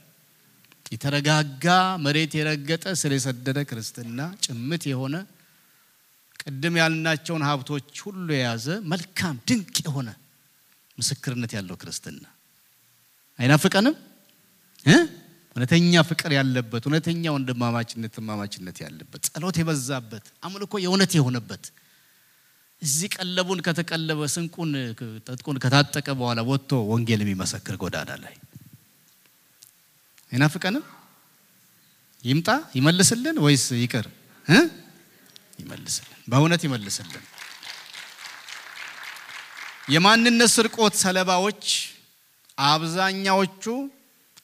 የተረጋጋ መሬት የረገጠ ስር የሰደደ ክርስትና ጭምት የሆነ ቅድም ያልናቸውን ሀብቶች ሁሉ የያዘ መልካም ድንቅ የሆነ ምስክርነት ያለው ክርስትና አይናፍቀንም? እውነተኛ ፍቅር ያለበት እውነተኛ ወንድማማችነት ትማማችነት ያለበት ጸሎት የበዛበት አምልኮ የእውነት የሆነበት እዚህ ቀለቡን ከተቀለበ ስንቁን ጠጥቁን ከታጠቀ በኋላ ወጥቶ ወንጌል የሚመሰክር ጎዳና ላይ አይናፍቀንም? ይምጣ ይመልስልን ወይስ ይቅር? ይመልስልን፣ በእውነት ይመልስልን። የማንነት ስርቆት ሰለባዎች አብዛኛዎቹ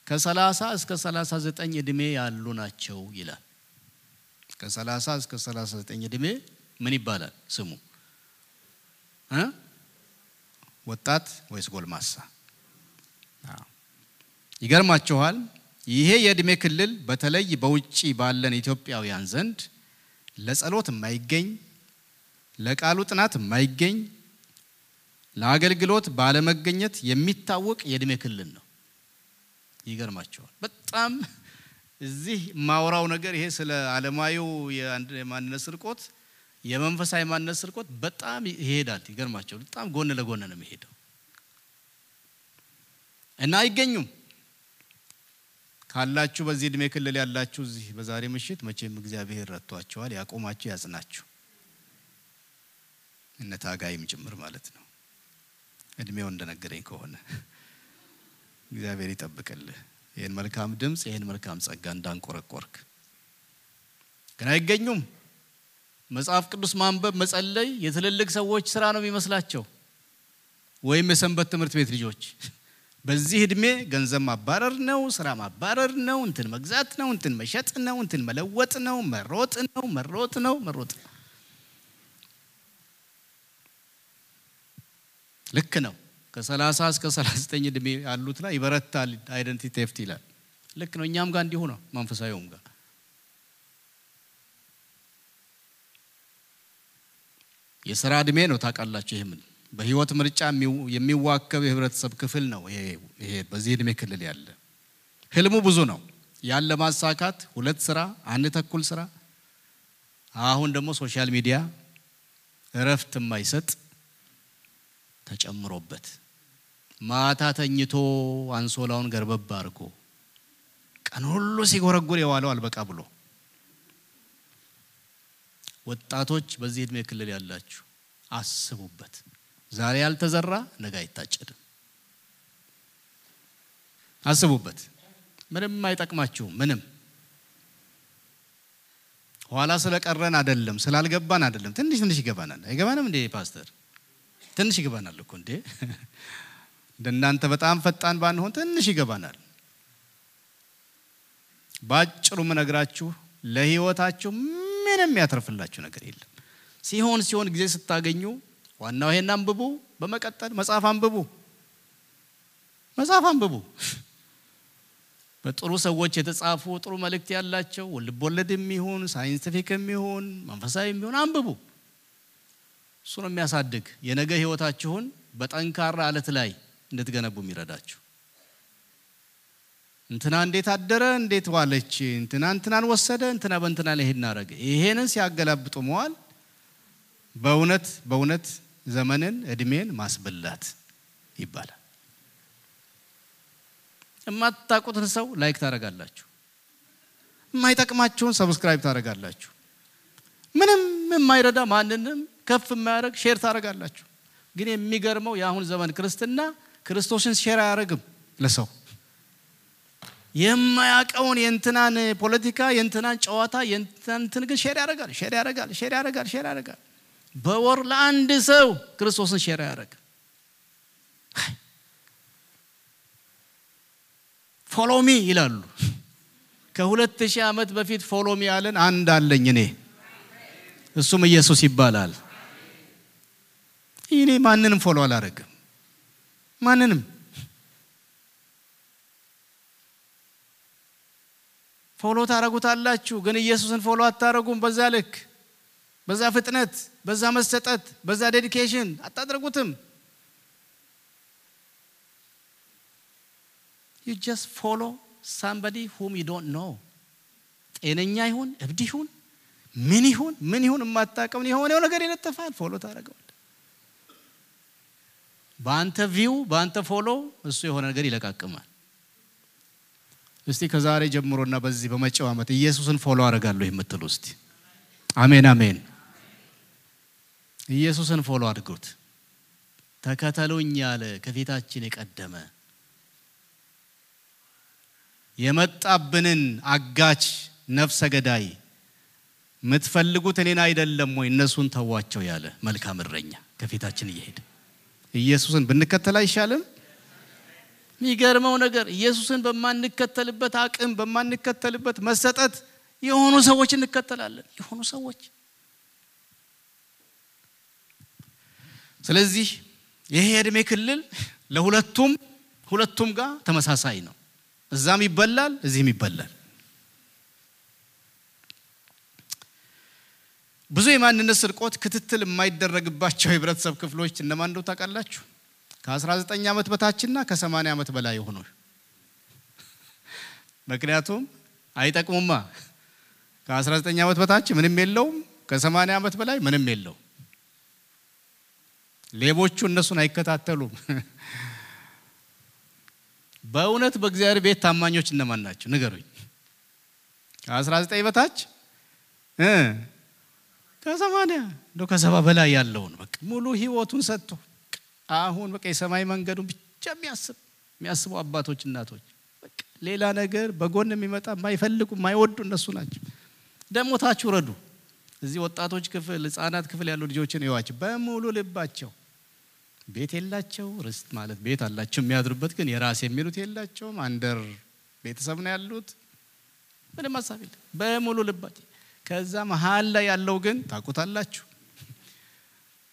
ከ30 እስከ 39 ዕድሜ ያሉ ናቸው ይላል። ከ30 እስከ 39 ዕድሜ ምን ይባላል ስሙ? ወጣት ወይስ ጎልማሳ? ይገርማችኋል። ይሄ የዕድሜ ክልል በተለይ በውጭ ባለን ኢትዮጵያውያን ዘንድ ለጸሎት የማይገኝ ለቃሉ ጥናት የማይገኝ ለአገልግሎት ባለመገኘት የሚታወቅ የዕድሜ ክልል ነው። ይገርማቸዋል። በጣም እዚህ ማውራው ነገር ይሄ ስለ ዓለማዊው የማንነት ስርቆት፣ የመንፈሳዊ ማንነት ስርቆት በጣም ይሄዳል። ይገርማቸዋል። በጣም ጎን ለጎን ነው የሚሄደው እና አይገኙም ካላችሁ በዚህ ዕድሜ ክልል ያላችሁ እዚህ በዛሬ ምሽት መቼም እግዚአብሔር ረድቷቸዋል። ያቆማችሁ ያጽናችሁ፣ እነ ታጋይም ጭምር ማለት ነው። እድሜው እንደነገረኝ ከሆነ እግዚአብሔር ይጠብቅልህ። ይህን መልካም ድምፅ፣ ይህን መልካም ጸጋ እንዳንቆረቆርክ ግን አይገኙም። መጽሐፍ ቅዱስ ማንበብ መጸለይ የትልልቅ ሰዎች ስራ ነው የሚመስላቸው፣ ወይም የሰንበት ትምህርት ቤት ልጆች በዚህ እድሜ ገንዘብ ማባረር ነው፣ ስራ ማባረር ነው፣ እንትን መግዛት ነው፣ እንትን መሸጥ ነው፣ እንትን መለወጥ ነው፣ መሮጥ ነው፣ መሮጥ ነው፣ መሮጥ ነው። ልክ ነው። ከ30 እስከ 39 እድሜ ያሉት ላይ ይበረታል አይደንቲቲ ቴፍት ይላል። ልክ ነው። እኛም ጋር እንዲሁ ነው፣ መንፈሳዊውም ጋር የስራ እድሜ ነው። ታውቃላችሁ፣ ይህ በህይወት ምርጫ የሚዋከብ የህብረተሰብ ክፍል ነው። ይሄ በዚህ እድሜ ክልል ያለ ህልሙ ብዙ ነው። ያን ለማሳካት ሁለት ስራ፣ አንድ ተኩል ስራ፣ አሁን ደግሞ social media እረፍት የማይሰጥ ተጨምሮበት ማታ ተኝቶ አንሶላውን ገርበብ አድርጎ ቀን ሁሉ ሲጎረጉር የዋለው አልበቃ ብሎ ወጣቶች በዚህ እድሜ ክልል ያላችሁ አስቡበት። ዛሬ ያልተዘራ ነገ አይታጨድም። አስቡበት። ምንም አይጠቅማችሁም። ምንም ኋላ ስለቀረን አይደለም፣ ስላልገባን አይደለም። ትንሽ ትንሽ ይገባናል። አይገባንም እንዴ ፓስተር? ትንሽ ይገባናል እኮ እንዴ። እንደናንተ በጣም ፈጣን ባንሆን ትንሽ ይገባናል። ባጭሩ ምነግራችሁ ለህይወታችሁ ምንም ያተርፍላችሁ ነገር የለም። ሲሆን ሲሆን ጊዜ ስታገኙ ዋናው ይሄን አንብቡ። በመቀጠል መጽሐፍ አንብቡ፣ መጽሐፍ አንብቡ። በጥሩ ሰዎች የተጻፉ ጥሩ መልእክት ያላቸው ልቦለድ የሚሆን scientific የሚሆን መንፈሳዊ የሚሆን አንብቡ። እሱ ነው የሚያሳድግ የነገ ህይወታችሁን በጠንካራ አለት ላይ እንድትገነቡ የሚረዳችሁ። እንትና እንዴት አደረ፣ እንዴት ዋለች፣ እንትና እንትናን ወሰደ፣ እንትና በእንትና ላይ ይሄን አረገ። ይሄንን ሲያገላብጡ መዋል በእውነት በእውነት ዘመንን እድሜን ማስበላት ይባላል። የማታውቁትን ሰው like ታደርጋላችሁ፣ የማይጠቅማችሁን subscribe ታደርጋላችሁ፣ ምንም የማይረዳ ማንንም ከፍ የማያደርግ share ታደርጋላችሁ። ግን የሚገርመው የአሁን ዘመን ክርስትና ክርስቶስን share አያደርግም ለሰው የማያውቀውን የእንትናን ፖለቲካ የእንትናን ጨዋታ የእንትናን እንትን ግን share ያደርጋል share ያደርጋል share ያደርጋል share ያደርጋል። በወር ለአንድ ሰው ክርስቶስን share ያደርግ follow me ይላሉ። ከሁለት ሺህ ዓመት በፊት follow me ያለን አንድ አለኝ እኔ እሱም ኢየሱስ ይባላል። እኔ ማንንም follow አላደርግም ማንንም follow ታረጉታላችሁ፣ ግን ኢየሱስን follow አታረጉም። በዛ ልክ፣ በዛ ፍጥነት፣ በዛ መሰጠት፣ በዛ dedication አታደርጉትም። you just follow somebody whom you don't know። ጤነኛ ይሁን እብድ ይሁን ምን ይሁን ምን ይሁን የማታውቀውን የሆነው ነገር ይለጠፋል፣ follow ታደርገዋለህ። በአንተ view በአንተ follow እሱ የሆነ ነገር ይለቃቅማል። እስቲ ከዛሬ ጀምሮና በዚህ በመጪው ዓመት ኢየሱስን follow አደርጋለሁ የምትሉ እስቲ አሜን አሜን። ኢየሱስን follow አድርጉት። ተከተሉኝ ያለ ከፊታችን የቀደመ የመጣብንን አጋች ነፍሰ ገዳይ የምትፈልጉት እኔን አይደለም ወይ እነሱን ተዋቸው ያለ መልካም እረኛ ከፊታችን እየሄደ ኢየሱስን ብንከተል አይሻልም? የሚገርመው ነገር ኢየሱስን በማንከተልበት አቅም በማንከተልበት መሰጠት የሆኑ ሰዎች እንከተላለን። የሆኑ ሰዎች ስለዚህ ይሄ የእድሜ ክልል ለሁለቱም ሁለቱም ጋር ተመሳሳይ ነው። እዛም ይበላል፣ እዚህም ይበላል። ብዙ የማንነት ስርቆት ክትትል የማይደረግባቸው የህብረተሰብ ክፍሎች እነማን እንደው ታውቃላችሁ? ከ19 ዓመት በታችና ከ80 ዓመት በላይ የሆኑ ምክንያቱም አይጠቅሙማ። ከ19 ዓመት በታች ምንም የለውም፣ ከ80 ዓመት በላይ ምንም የለው። ሌቦቹ እነሱን አይከታተሉም። በእውነት በእግዚአብሔር ቤት ታማኞች እነማን ናቸው? ንገሩኝ። ከ19 በታች ከ80 እንደው ከሰባ በላይ ያለውን በቃ ሙሉ ህይወቱን ሰጥቶ አሁን በቃ የሰማይ መንገዱን ብቻ የሚያስብ የሚያስቡ አባቶች እናቶች፣ ሌላ ነገር በጎን የሚመጣ የማይፈልጉ የማይወዱ እነሱ ናቸው። ደግሞ ታች ውረዱ። እዚህ ወጣቶች ክፍል ህፃናት ክፍል ያሉ ልጆችን ይዋቸው በሙሉ ልባቸው ቤት የላቸው ርስት ማለት ቤት አላቸው የሚያድሩበት ግን የራስ የሚሉት የላቸውም። አንደር ቤተሰብ ነው ያሉት። ምንም ሀሳብ በሙሉ ልባቸው። ከዛ መሀል ላይ ያለው ግን ታውቁታላችሁ፣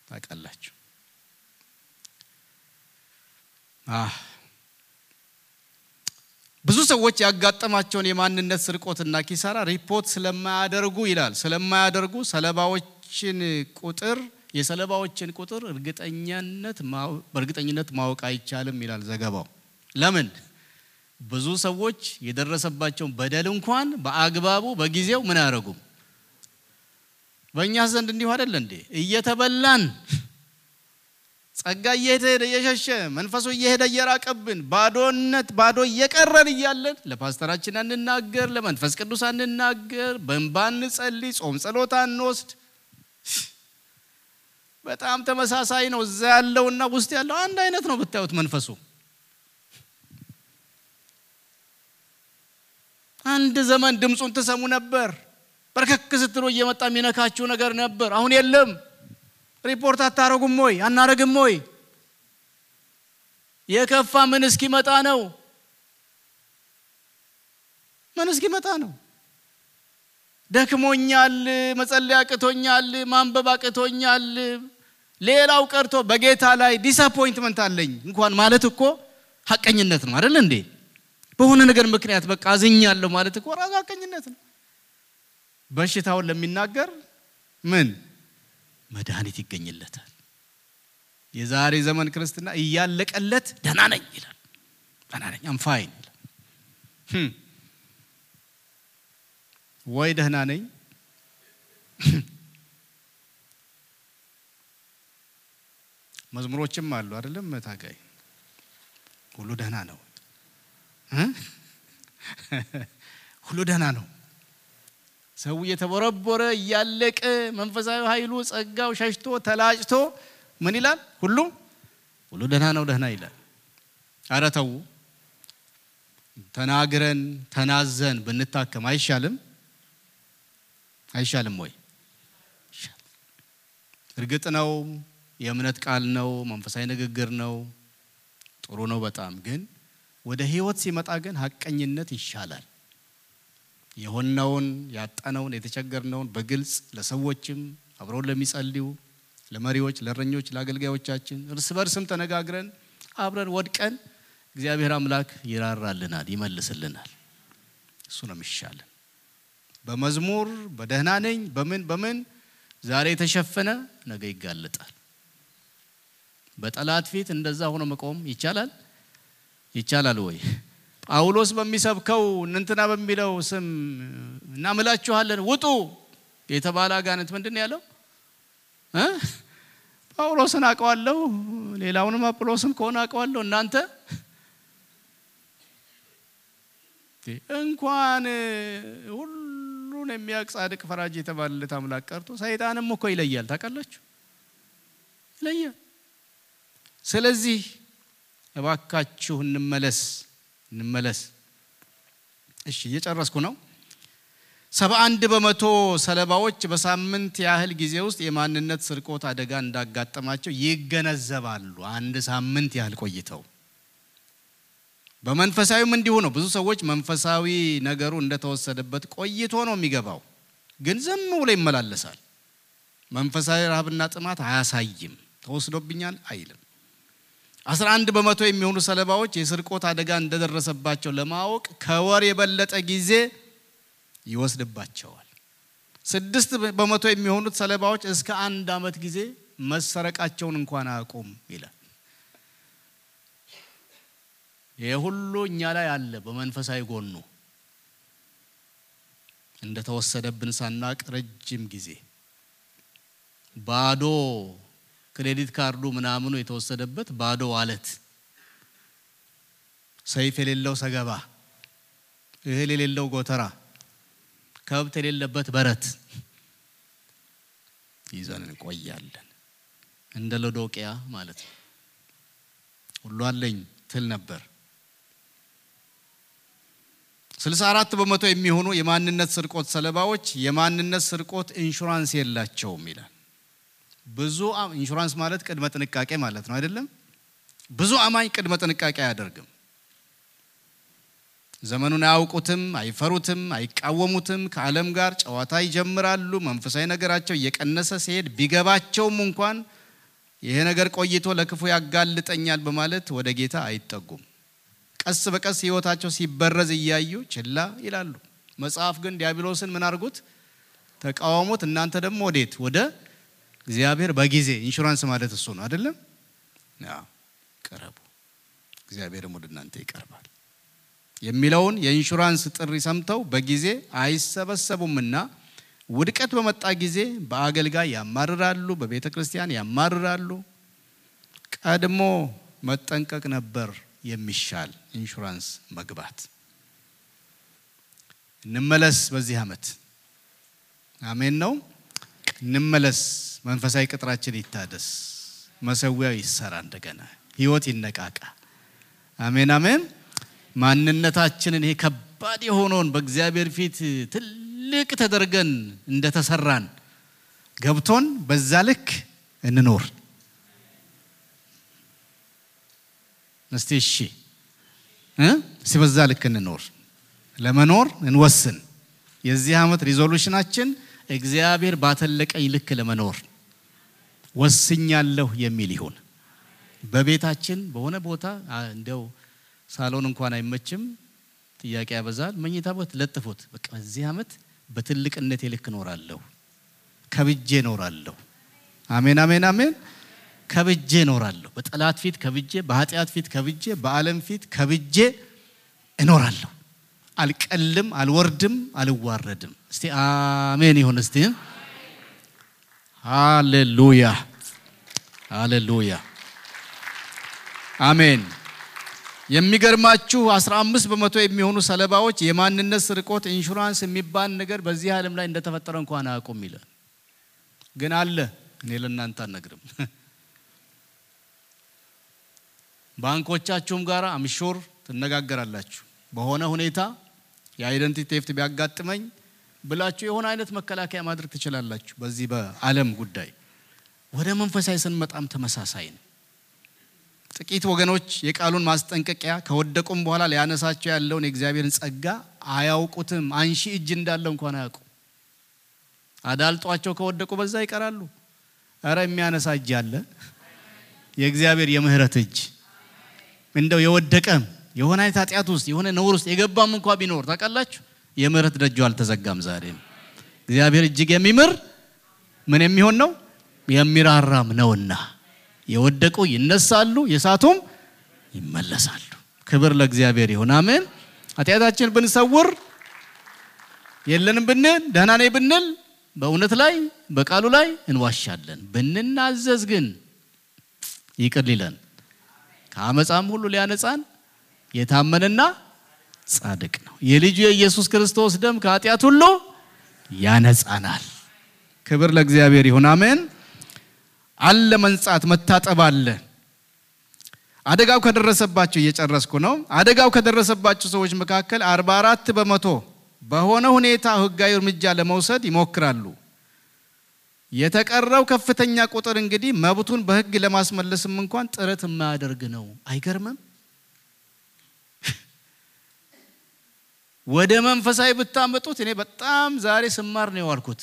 ታውቃላችሁ ብዙ ሰዎች ያጋጠማቸውን የማንነት ስርቆትና ኪሳራ ሪፖርት ስለማያደርጉ ይላል ስለማያደርጉ ሰለባዎችን ቁጥር የሰለባዎችን ቁጥር እርግጠኛነት በእርግጠኝነት ማወቅ አይቻልም ይላል ዘገባው። ለምን? ብዙ ሰዎች የደረሰባቸውን በደል እንኳን በአግባቡ በጊዜው ምን አያደርጉም። በእኛ ዘንድ እንዲሁ አይደለ እንዴ? እየተበላን ጸጋ እየሄደ እየሸሸ መንፈሱ እየሄደ እየራቀብን ባዶነት ባዶ እየቀረን እያለን ለፓስተራችን አንናገር፣ ለመንፈስ ቅዱስ አንናገር፣ በእንባ እንጸልይ፣ ጾም ጸሎታ እንወስድ። በጣም ተመሳሳይ ነው። እዛ ያለውና ውስጥ ያለው አንድ አይነት ነው ብታዩት መንፈሱ አንድ ዘመን ድምፁን ትሰሙ ነበር። በርከክ ስትሎ እየመጣ የሚነካችሁ ነገር ነበር። አሁን የለም። ሪፖርት አታረጉም ወይ? አናረግም ወይ? የከፋ ምን እስኪመጣ ነው? ምን እስኪመጣ ነው? ደክሞኛል፣ መጸለይ አቅቶኛል፣ ማንበብ አቅቶኛል። ሌላው ቀርቶ በጌታ ላይ disappointment አለኝ እንኳን ማለት እኮ ሀቀኝነት ነው አይደል እንዴ? በሆነ ነገር ምክንያት በቃ አዝኛለሁ ማለት እኮ ራሱ ሀቀኝነት ነው። በሽታውን ለሚናገር ምን መድኃኒት ይገኝለታል። የዛሬ ዘመን ክርስትና እያለቀለት ደህና ነኝ ይላል። ደህና ነኝ I'm fine ይላል። ወይ ደህና ነኝ መዝሙሮችም አሉ አይደለም ታጋይ ሁሉ ደህና ነው ሁሉ ደህና ነው። ሰው እየተቦረቦረ እያለቀ መንፈሳዊ ኃይሉ ጸጋው ሸሽቶ ተላጭቶ ምን ይላል? ሁሉ ሁሉ ደህና ነው ደህና ይላል። አረ ተናግረን ተናዘን ብንታከም አይሻልም? አይሻልም ወይ? እርግጥ ነው የእምነት ቃል ነው፣ መንፈሳዊ ንግግር ነው፣ ጥሩ ነው በጣም ግን ወደ ህይወት ሲመጣ ግን ሀቀኝነት ይሻላል። የሆነውን ያጣነውን የተቸገርነውን በግልጽ ለሰዎችም አብረውን ለሚጸልዩ ለመሪዎች፣ ለእረኞች፣ ለአገልጋዮቻችን እርስ በርስም ተነጋግረን አብረን ወድቀን እግዚአብሔር አምላክ ይራራልናል፣ ይመልስልናል። እሱ ነው የሚሻለን። በመዝሙር በደህና ነኝ በምን በምን ዛሬ የተሸፈነ ነገ ይጋለጣል። በጠላት ፊት እንደዛ ሆኖ መቆም ይቻላል ይቻላል ወይ? ጳውሎስ በሚሰብከው እንንትና በሚለው ስም እናምላችኋለን ውጡ የተባለ አጋንንት ምንድን ነው ያለው? ጳውሎስን አውቀዋለሁ፣ ሌላውንም አጵሎስን ከሆነ አውቀዋለሁ። እናንተ እንኳን ሁሉን የሚያውቅ ጻድቅ ፈራጅ የተባለለት አምላክ ቀርቶ ሰይጣንም እኮ ይለያል። ታውቃላችሁ? ይለያል። ስለዚህ እባካችሁ እንመለስ እንመለስ። እሺ እየጨረስኩ ነው። ሰባ አንድ በመቶ ሰለባዎች በሳምንት ያህል ጊዜ ውስጥ የማንነት ስርቆት አደጋ እንዳጋጠማቸው ይገነዘባሉ። አንድ ሳምንት ያህል ቆይተው በመንፈሳዊም እንዲሁ ነው። ብዙ ሰዎች መንፈሳዊ ነገሩ እንደተወሰደበት ቆይቶ ነው የሚገባው፣ ግን ዝም ብሎ ይመላለሳል። መንፈሳዊ ረሃብና ጥማት አያሳይም። ተወስዶብኛል አይልም። 11 በመቶ የሚሆኑ ሰለባዎች የስርቆት አደጋ እንደደረሰባቸው ለማወቅ ከወር የበለጠ ጊዜ ይወስድባቸዋል። ስድስት በመቶ የሚሆኑት ሰለባዎች እስከ አንድ ዓመት ጊዜ መሰረቃቸውን እንኳን አያውቁም ይላል። ይህ ሁሉ እኛ ላይ አለ። በመንፈሳዊ ጎኑ እንደተወሰደብን ሳናቅ ረጅም ጊዜ ባዶ credit card ኡ ምናምኑ የተወሰደበት ባዶ wallet፣ ሰይፍ የሌለው ሰገባ፣ እህል የሌለው ጎተራ፣ ከብት የሌለበት በረት ይዘን እንቆያለን። እንደ ሎዶቅያ ማለት ነው። ሁሉ አለኝ ትል ነበር። ስልሳ አራት በመቶ የሚሆኑ የማንነት ስርቆት ሰለባዎች የማንነት ስርቆት ኢንሹራንስ የላቸውም ይላል። ብዙ ኢንሹራንስ ማለት ቅድመ ጥንቃቄ ማለት ነው አይደለም? ብዙ አማኝ ቅድመ ጥንቃቄ አያደርግም። ዘመኑን አያውቁትም፣ አይፈሩትም፣ አይቃወሙትም። ከዓለም ጋር ጨዋታ ይጀምራሉ። መንፈሳዊ ነገራቸው እየቀነሰ ሲሄድ ቢገባቸውም እንኳን ይሄ ነገር ቆይቶ ለክፉ ያጋልጠኛል በማለት ወደ ጌታ አይጠጉም። ቀስ በቀስ ህይወታቸው ሲበረዝ እያዩ ችላ ይላሉ። መጽሐፍ ግን ዲያብሎስን ምን አድርጉት? ተቃወሙት። እናንተ ደግሞ ወዴት? ወደ እግዚአብሔር በጊዜ ኢንሹራንስ ማለት እሱ ነው አይደለም? ቅረቡ፣ እግዚአብሔርም ወደ እናንተ ይቀርባል የሚለውን የኢንሹራንስ ጥሪ ሰምተው በጊዜ አይሰበሰቡምና ውድቀት በመጣ ጊዜ በአገልጋይ ያማርራሉ፣ በቤተ ክርስቲያን ያማርራሉ። ቀድሞ መጠንቀቅ ነበር የሚሻል ኢንሹራንስ መግባት። እንመለስ በዚህ ዓመት አሜን ነው። እንመለስ። መንፈሳዊ ቅጥራችን ይታደስ። መሰዊያው ይሰራ እንደገና፣ ህይወት ይነቃቃ። አሜን አሜን። ማንነታችንን ይሄ ከባድ የሆነውን በእግዚአብሔር ፊት ትልቅ ተደርገን እንደተሰራን ገብቶን በዛ ልክ እንኖር። እስቲ እሺ እስቲ በዛ ልክ እንኖር፣ ለመኖር እንወስን። የዚህ ዓመት resolution ኣችን እግዚአብሔር ባተለቀኝ ልክ ለመኖር ወስኛለሁ የሚል ይሁን። በቤታችን በሆነ ቦታ እንደው ሳሎን እንኳን አይመችም፣ ጥያቄ ያበዛል። መኝታ ቤት ለጥፎት በቃ በዚህ ዓመት በትልቅነቴ ልክ እኖራለሁ፣ ከብጄ እኖራለሁ። አሜን አሜን አሜን። ከብጄ እኖራለሁ። በጠላት ፊት ከብጄ፣ በኃጢአት ፊት ከብጄ፣ በዓለም ፊት ከብጄ እኖራለሁ። አልቀልም፣ አልወርድም፣ አልዋረድም። እስቲ አሜን ይሁን። እስቲ ሃሌሉያ ሃሌሉያ አሜን። የሚገርማችሁ 15 በመቶ የሚሆኑ ሰለባዎች የማንነት ስርቆት ኢንሹራንስ የሚባል ነገር በዚህ ዓለም ላይ እንደተፈጠረ እንኳን አያውቁም ይላል። ግን አለ። እኔ ለእናንተ አልነግርም። ባንኮቻችሁም ጋር አምሾር ትነጋገራላችሁ። በሆነ ሁኔታ የአይደንቲቲ ቴፍት ቢያጋጥመኝ ብላችሁ የሆነ አይነት መከላከያ ማድረግ ትችላላችሁ። በዚህ በዓለም ጉዳይ ወደ መንፈሳዊ ስንመጣም ተመሳሳይ ነው። ጥቂት ወገኖች የቃሉን ማስጠንቀቂያ ከወደቁም በኋላ ሊያነሳቸው ያለውን የእግዚአብሔርን ጸጋ አያውቁትም። አንሺ እጅ እንዳለው እንኳን አያውቁ። አዳልጧቸው ከወደቁ በዛ ይቀራሉ። እረ የሚያነሳ እጅ አለ። የእግዚአብሔር የምህረት እጅ እንደው የወደቀም የሆነ አይነት ኃጢአት ውስጥ የሆነ ነውር ውስጥ የገባም እንኳ ቢኖር ታውቃላችሁ፣ የምህረት ደጁ አልተዘጋም። ዛሬም እግዚአብሔር እጅግ የሚምር ምን የሚሆን ነው የሚራራም ነውና የወደቁ ይነሳሉ፣ የሳቱም ይመለሳሉ። ክብር ለእግዚአብሔር ይሁን። አሜን። ኃጢአታችን ብንሰውር የለንም ብንል ደህና ነኝ ብንል በእውነት ላይ በቃሉ ላይ እንዋሻለን። ብንናዘዝ ግን ይቅር ሊለን ከአመፃም ሁሉ ሊያነጻን የታመነና ጻድቅ ነው። የልጁ የኢየሱስ ክርስቶስ ደም ከኃጢአት ሁሉ ያነጻናል። ክብር ለእግዚአብሔር ይሁን። አሜን። አለ መንጻት መታጠብ አለ። አደጋው ከደረሰባቸው እየጨረስኩ ነው። አደጋው ከደረሰባቸው ሰዎች መካከል 44 በመቶ በሆነ ሁኔታ ህጋዊ እርምጃ ለመውሰድ ይሞክራሉ። የተቀረው ከፍተኛ ቁጥር እንግዲህ መብቱን በህግ ለማስመለስም እንኳን ጥረት የማያደርግ ነው። አይገርምም? ወደ መንፈሳዊ ብታመጡት እኔ በጣም ዛሬ ስማር ነው የዋልኩት።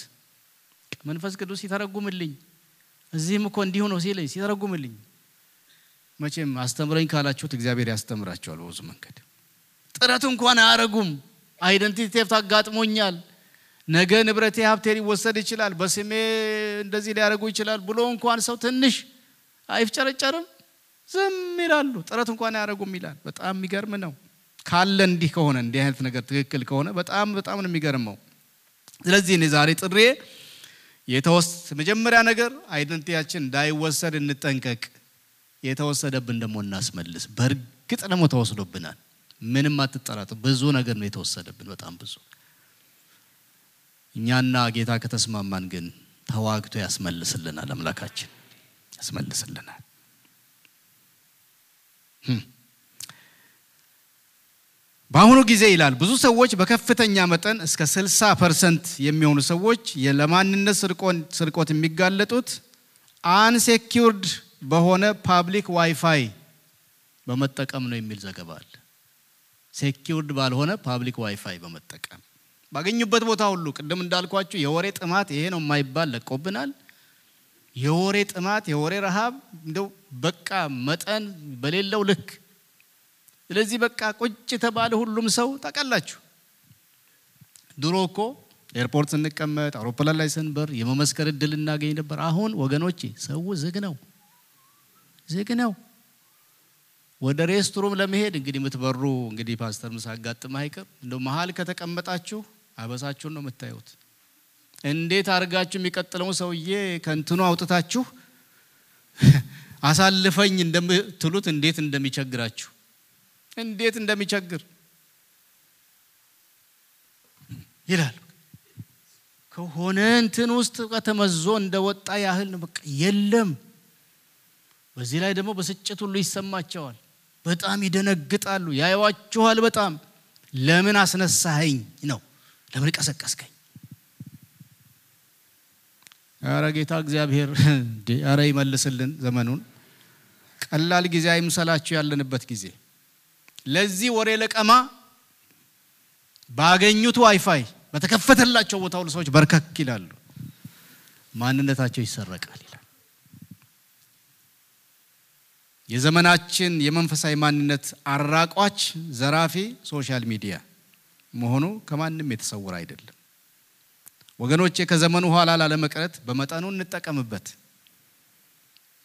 መንፈስ ቅዱስ ሲተረጉምልኝ እዚህም እኮ እንዲሁ ነው ሲለኝ ሲተረጉምልኝ፣ መቼም አስተምረኝ ካላችሁት እግዚአብሔር ያስተምራቸዋል በብዙ መንገድ። ጥረት እንኳን አያረጉም። identity theft አጋጥሞኛል፣ ነገ ንብረቴ ሀብቴ ሊወሰድ ይችላል፣ በስሜ እንደዚህ ሊያደርጉ ይችላል ብሎ እንኳን ሰው ትንሽ አይፍጨረጨርም፣ ዝም ይላሉ። ጥረት እንኳን አያረጉም ይላል። በጣም የሚገርም ነው። ካለ እንዲህ ከሆነ እንዲህ አይነት ነገር ትክክል ከሆነ በጣም በጣም ነው የሚገርመው። ስለዚህ እኔ ዛሬ ጥሬ የተወስ መጀመሪያ ነገር identity ያችን እንዳይወሰድ እንጠንቀቅ። የተወሰደብን ደግሞ እናስመልስ። በእርግጥ ደግሞ ተወስዶብናል። ምንም አትጠራጥሩ። ብዙ ነገር ነው የተወሰደብን፣ በጣም ብዙ። እኛና ጌታ ከተስማማን ግን ተዋግቶ ያስመልስልናል። አምላካችን ያስመልስልናል። በአሁኑ ጊዜ ይላል ብዙ ሰዎች በከፍተኛ መጠን እስከ 60 ፐርሰንት የሚሆኑ ሰዎች ለማንነት ስርቆት የሚጋለጡት unsecured በሆነ public Wi-Fi በመጠቀም ነው የሚል ዘገባ አለ። secured ባልሆነ public Wi-Fi በመጠቀም ባገኙበት ቦታ ሁሉ ቅድም እንዳልኳችሁ የወሬ ጥማት ይሄ ነው የማይባል ለቆብናል። የወሬ ጥማት፣ የወሬ ረሃብ እንደው በቃ መጠን በሌለው ልክ ስለዚህ በቃ ቁጭ የተባለ ሁሉም ሰው ታውቃላችሁ። ድሮ እኮ airport ስንቀመጥ አውሮፕላን ላይ ስንበር የመመስከር እድል እናገኝ ነበር። አሁን ወገኖቼ ሰው ዝግ ነው፣ ዝግ ነው። ወደ restroom ለመሄድ እንግዲህ የምትበሩ እንግዲህ ፓስተር ሳያጋጥም አይቀር እንደ መሀል ከተቀመጣችሁ አበሳችሁን ነው የምታዩት። እንዴት አድርጋችሁ የሚቀጥለውን ሰውዬ ከእንትኑ አውጥታችሁ አሳልፈኝ እንደምትሉት እንዴት እንደሚቸግራችሁ እንዴት እንደሚቸግር ይላል። ከሆነ እንትን ውስጥ ከተመዞ እንደወጣ ያህል በቃ የለም። በዚህ ላይ ደግሞ ብስጭት ሁሉ ይሰማቸዋል። በጣም ይደነግጣሉ። ያዩዋችኋል። በጣም ለምን አስነሳኸኝ ነው፣ ለምን ቀሰቀስከኝ? ኧረ ጌታ እግዚአብሔር ኧረ ይመልስልን ዘመኑን። ቀላል ጊዜ አይምሰላችሁ ያለንበት ጊዜ። ለዚህ ወሬ ለቀማ ባገኙት ዋይፋይ በተከፈተላቸው ቦታ ሁሉ ሰዎች በርከክ ይላሉ። ማንነታቸው ይሰረቃል ይላል። የዘመናችን የመንፈሳዊ ማንነት አራቋች ዘራፊ social media መሆኑ ከማንም የተሰወረ አይደለም። ወገኖቼ ከዘመኑ ኋላ ላለመቅረት በመጠኑ እንጠቀምበት።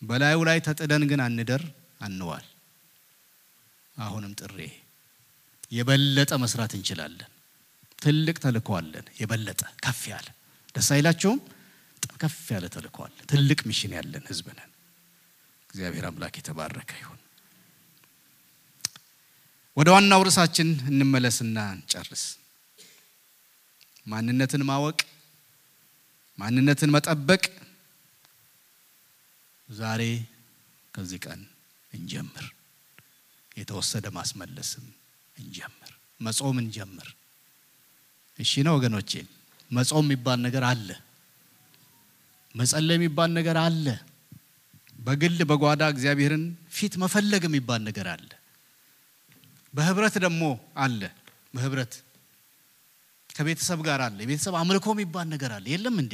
በላዩ ላይ ተጥደን ግን አንደር አንዋል። አሁንም ጥሬ የበለጠ መስራት እንችላለን። ትልቅ ተልእኮ አለን። የበለጠ ከፍ ያለ ደስ አይላቸውም? ከፍ ያለ ተልእኮ አለን። ትልቅ ሚሽን ያለን ህዝብ ነን። እግዚአብሔር አምላክ የተባረከ ይሁን። ወደ ዋናው ርዕሳችን እንመለስና እንጨርስ። ማንነትን ማወቅ፣ ማንነትን መጠበቅ ዛሬ ከዚህ ቀን እንጀምር። የተወሰደ ማስመለስም እንጀምር። መጾም እንጀምር። እሺ ነው ወገኖቼ። መጾም የሚባል ነገር አለ። መጸለይ የሚባል ነገር አለ። በግል በጓዳ እግዚአብሔርን ፊት መፈለግ የሚባል ነገር አለ። በህብረት ደግሞ አለ። በህብረት ከቤተሰብ ጋር አለ። የቤተሰብ አምልኮ የሚባል ነገር አለ። የለም እንዴ?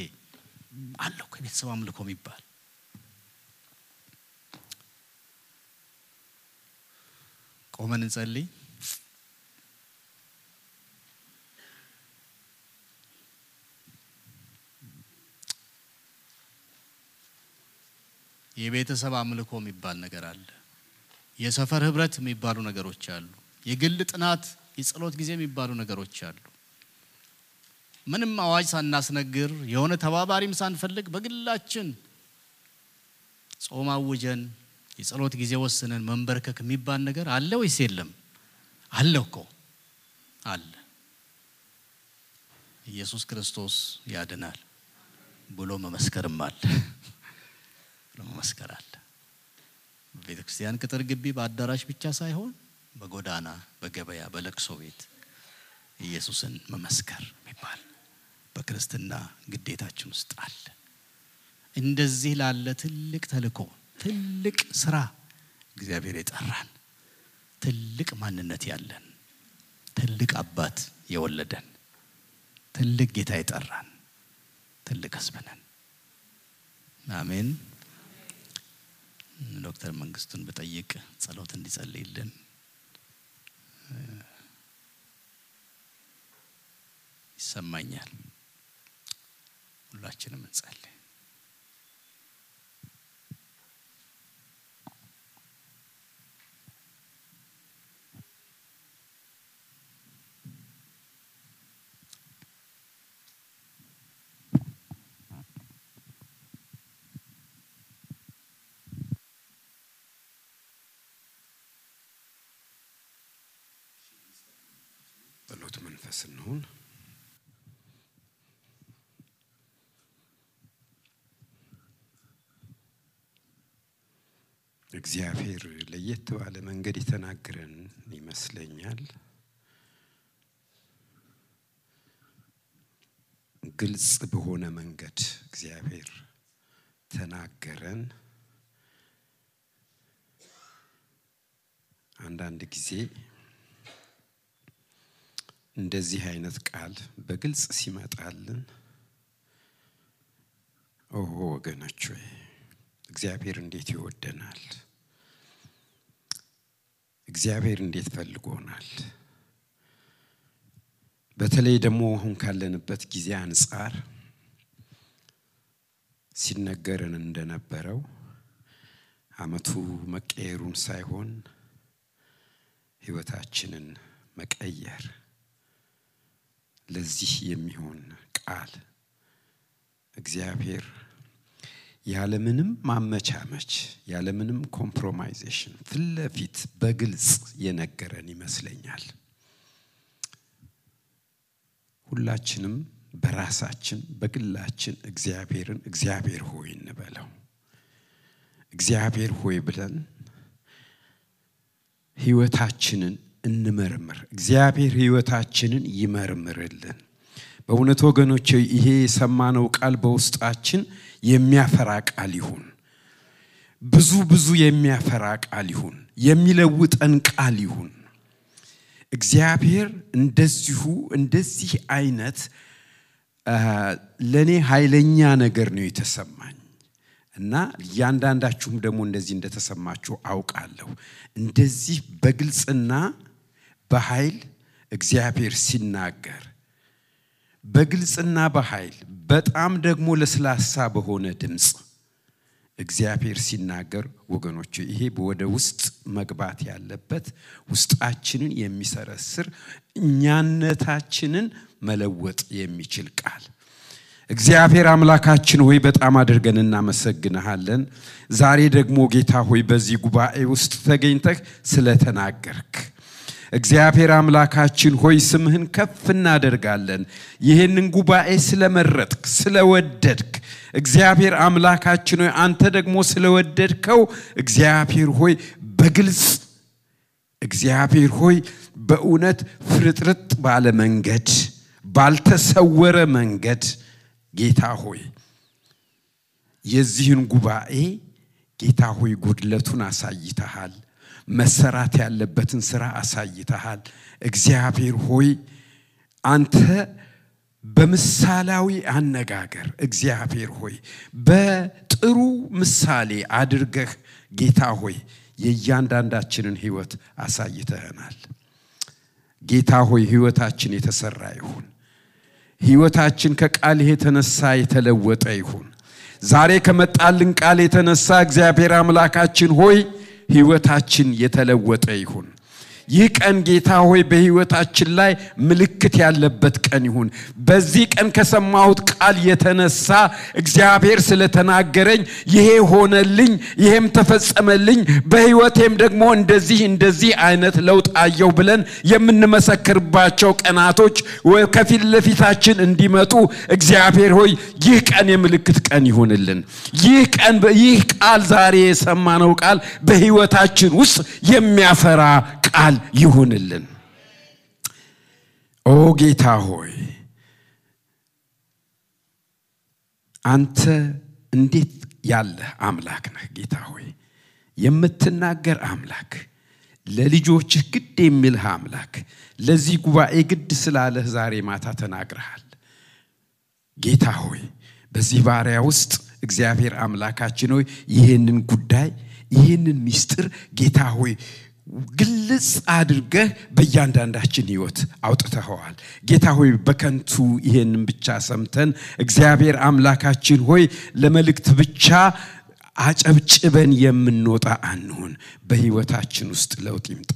አለው ከቤተሰብ አምልኮ የሚባል ቆመን እንጸልይ። የቤተሰብ አምልኮ የሚባል ነገር አለ። የሰፈር ህብረት የሚባሉ ነገሮች አሉ። የግል ጥናት፣ የጸሎት ጊዜ የሚባሉ ነገሮች አሉ። ምንም አዋጅ ሳናስነግር የሆነ ተባባሪም ሳንፈልግ በግላችን ጾም አውጀን የጸሎት ጊዜ ወስነን መንበርከክ የሚባል ነገር አለ ወይስ የለም? አለ እኮ አለ። ኢየሱስ ክርስቶስ ያድናል ብሎ መመስከርም አለ ብሎ መመስከር አለ። በቤተ ክርስቲያን ቅጥር ግቢ በአዳራሽ ብቻ ሳይሆን በጎዳና፣ በገበያ፣ በለቅሶ ቤት ኢየሱስን መመስከር የሚባል በክርስትና ግዴታችን ውስጥ አለ። እንደዚህ ላለ ትልቅ ተልእኮ ትልቅ ስራ እግዚአብሔር የጠራን ትልቅ ማንነት ያለን ትልቅ አባት የወለደን ትልቅ ጌታ የጠራን ትልቅ ሕዝብ ነን። አሜን። ዶክተር መንግስቱን ብጠይቅ ጸሎት እንዲጸልይልን ይሰማኛል። ሁላችንም እንጸልይ። ጸሎት መንፈስ እንሁን። እግዚአብሔር ለየት ባለ መንገድ የተናገረን ይመስለኛል። ግልጽ በሆነ መንገድ እግዚአብሔር ተናገረን። አንዳንድ ጊዜ እንደዚህ አይነት ቃል በግልጽ ሲመጣልን ኦሆ ወገኖች እግዚአብሔር እንዴት ይወደናል! እግዚአብሔር እንዴት ፈልጎናል! በተለይ ደግሞ አሁን ካለንበት ጊዜ አንጻር ሲነገረን እንደነበረው ዓመቱ መቀየሩን ሳይሆን ሕይወታችንን መቀየር ለዚህ የሚሆን ቃል እግዚአብሔር ያለምንም ማመቻመች ያለምንም compromization ፊት ለፊት በግልጽ የነገረን ይመስለኛል። ሁላችንም በራሳችን በግላችን እግዚአብሔርን እግዚአብሔር ሆይ እንበለው። እግዚአብሔር ሆይ ብለን ህይወታችንን እንመርምር። እግዚአብሔር ህይወታችንን ይመርምርልን። በእውነት ወገኖች ይሄ የሰማነው ቃል በውስጣችን የሚያፈራ ቃል ይሁን። ብዙ ብዙ የሚያፈራ ቃል ይሁን። የሚለውጠን ቃል ይሁን። እግዚአብሔር እንደዚሁ እንደዚህ አይነት ለእኔ ኃይለኛ ነገር ነው የተሰማኝ እና እያንዳንዳችሁም ደግሞ እንደዚህ እንደተሰማችሁ አውቃለሁ። እንደዚህ በግልጽና በኃይል እግዚአብሔር ሲናገር በግልጽና በኃይል በጣም ደግሞ ለስላሳ በሆነ ድምፅ እግዚአብሔር ሲናገር ወገኖች፣ ይሄ ወደ ውስጥ መግባት ያለበት ውስጣችንን የሚሰረስር እኛነታችንን መለወጥ የሚችል ቃል እግዚአብሔር አምላካችን ሆይ በጣም አድርገን እናመሰግንሃለን። ዛሬ ደግሞ ጌታ ሆይ በዚህ ጉባኤ ውስጥ ተገኝተህ ስለተናገርክ እግዚአብሔር አምላካችን ሆይ ስምህን ከፍ እናደርጋለን። ይህንን ጉባኤ ስለመረጥክ ስለወደድክ እግዚአብሔር አምላካችን ሆይ አንተ ደግሞ ስለወደድከው እግዚአብሔር ሆይ በግልጽ እግዚአብሔር ሆይ በእውነት ፍርጥርጥ ባለ መንገድ ባልተሰወረ መንገድ ጌታ ሆይ የዚህን ጉባኤ ጌታ ሆይ ጉድለቱን አሳይተሃል። መሰራት ያለበትን ስራ አሳይተሃል። እግዚአብሔር ሆይ አንተ በምሳሌያዊ አነጋገር እግዚአብሔር ሆይ በጥሩ ምሳሌ አድርገህ ጌታ ሆይ የእያንዳንዳችንን ህይወት አሳይተህናል። ጌታ ሆይ ህይወታችን የተሰራ ይሁን። ህይወታችን ከቃልህ የተነሳ የተለወጠ ይሁን። ዛሬ ከመጣልን ቃል የተነሳ እግዚአብሔር አምላካችን ሆይ ህይወታችን የተለወጠ ይሁን። ይህ ቀን ጌታ ሆይ በህይወታችን ላይ ምልክት ያለበት ቀን ይሁን። በዚህ ቀን ከሰማሁት ቃል የተነሳ እግዚአብሔር ስለተናገረኝ ይሄ ሆነልኝ፣ ይሄም ተፈጸመልኝ፣ በህይወቴም ደግሞ እንደዚህ እንደዚህ አይነት ለውጥ አየሁ ብለን የምንመሰክርባቸው ቀናቶች ከፊት ለፊታችን እንዲመጡ እግዚአብሔር ሆይ ይህ ቀን የምልክት ቀን ይሁንልን። ይህ ቀን ይህ ቃል ዛሬ የሰማነው ቃል በህይወታችን ውስጥ የሚያፈራ ቃል ይሁንልን። ኦ ጌታ ሆይ አንተ እንዴት ያለህ አምላክ ነህ ጌታ ሆይ የምትናገር አምላክ ለልጆችህ ግድ የሚልህ አምላክ ለዚህ ጉባኤ ግድ ስላለህ ዛሬ ማታ ተናግረሃል ጌታ ሆይ በዚህ ባሪያ ውስጥ እግዚአብሔር አምላካችን ሆይ ይህንን ጉዳይ ይህንን ምስጢር ጌታ ሆይ ግልጽ አድርገህ በእያንዳንዳችን ህይወት አውጥተኸዋል። ጌታ ሆይ በከንቱ ይህንን ብቻ ሰምተን እግዚአብሔር አምላካችን ሆይ ለመልእክት ብቻ አጨብጭበን የምንወጣ አንሁን። በህይወታችን ውስጥ ለውጥ ይምጣ።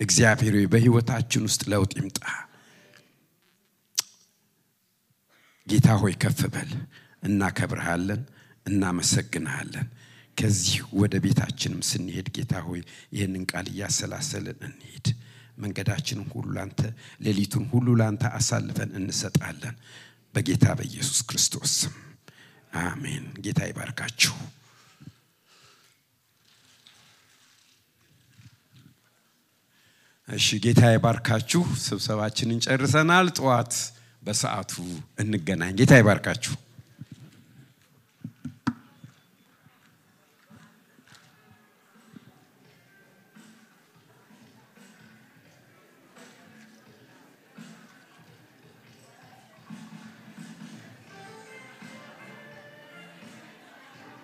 እግዚአብሔር ሆይ በህይወታችን ውስጥ ለውጥ ይምጣ። ጌታ ሆይ ከፍ በል። እናከብርሃለን፣ እናመሰግንሃለን። ከዚህ ወደ ቤታችንም ስንሄድ ጌታ ሆይ ይህንን ቃል እያሰላሰልን እንሄድ። መንገዳችንን ሁሉ ላንተ፣ ሌሊቱን ሁሉ ላንተ አሳልፈን እንሰጣለን። በጌታ በኢየሱስ ክርስቶስ ስም አሜን። ጌታ ይባርካችሁ። እሺ፣ ጌታ ይባርካችሁ። ስብሰባችንን ጨርሰናል። ጠዋት በሰዓቱ እንገናኝ። ጌታ ይባርካችሁ።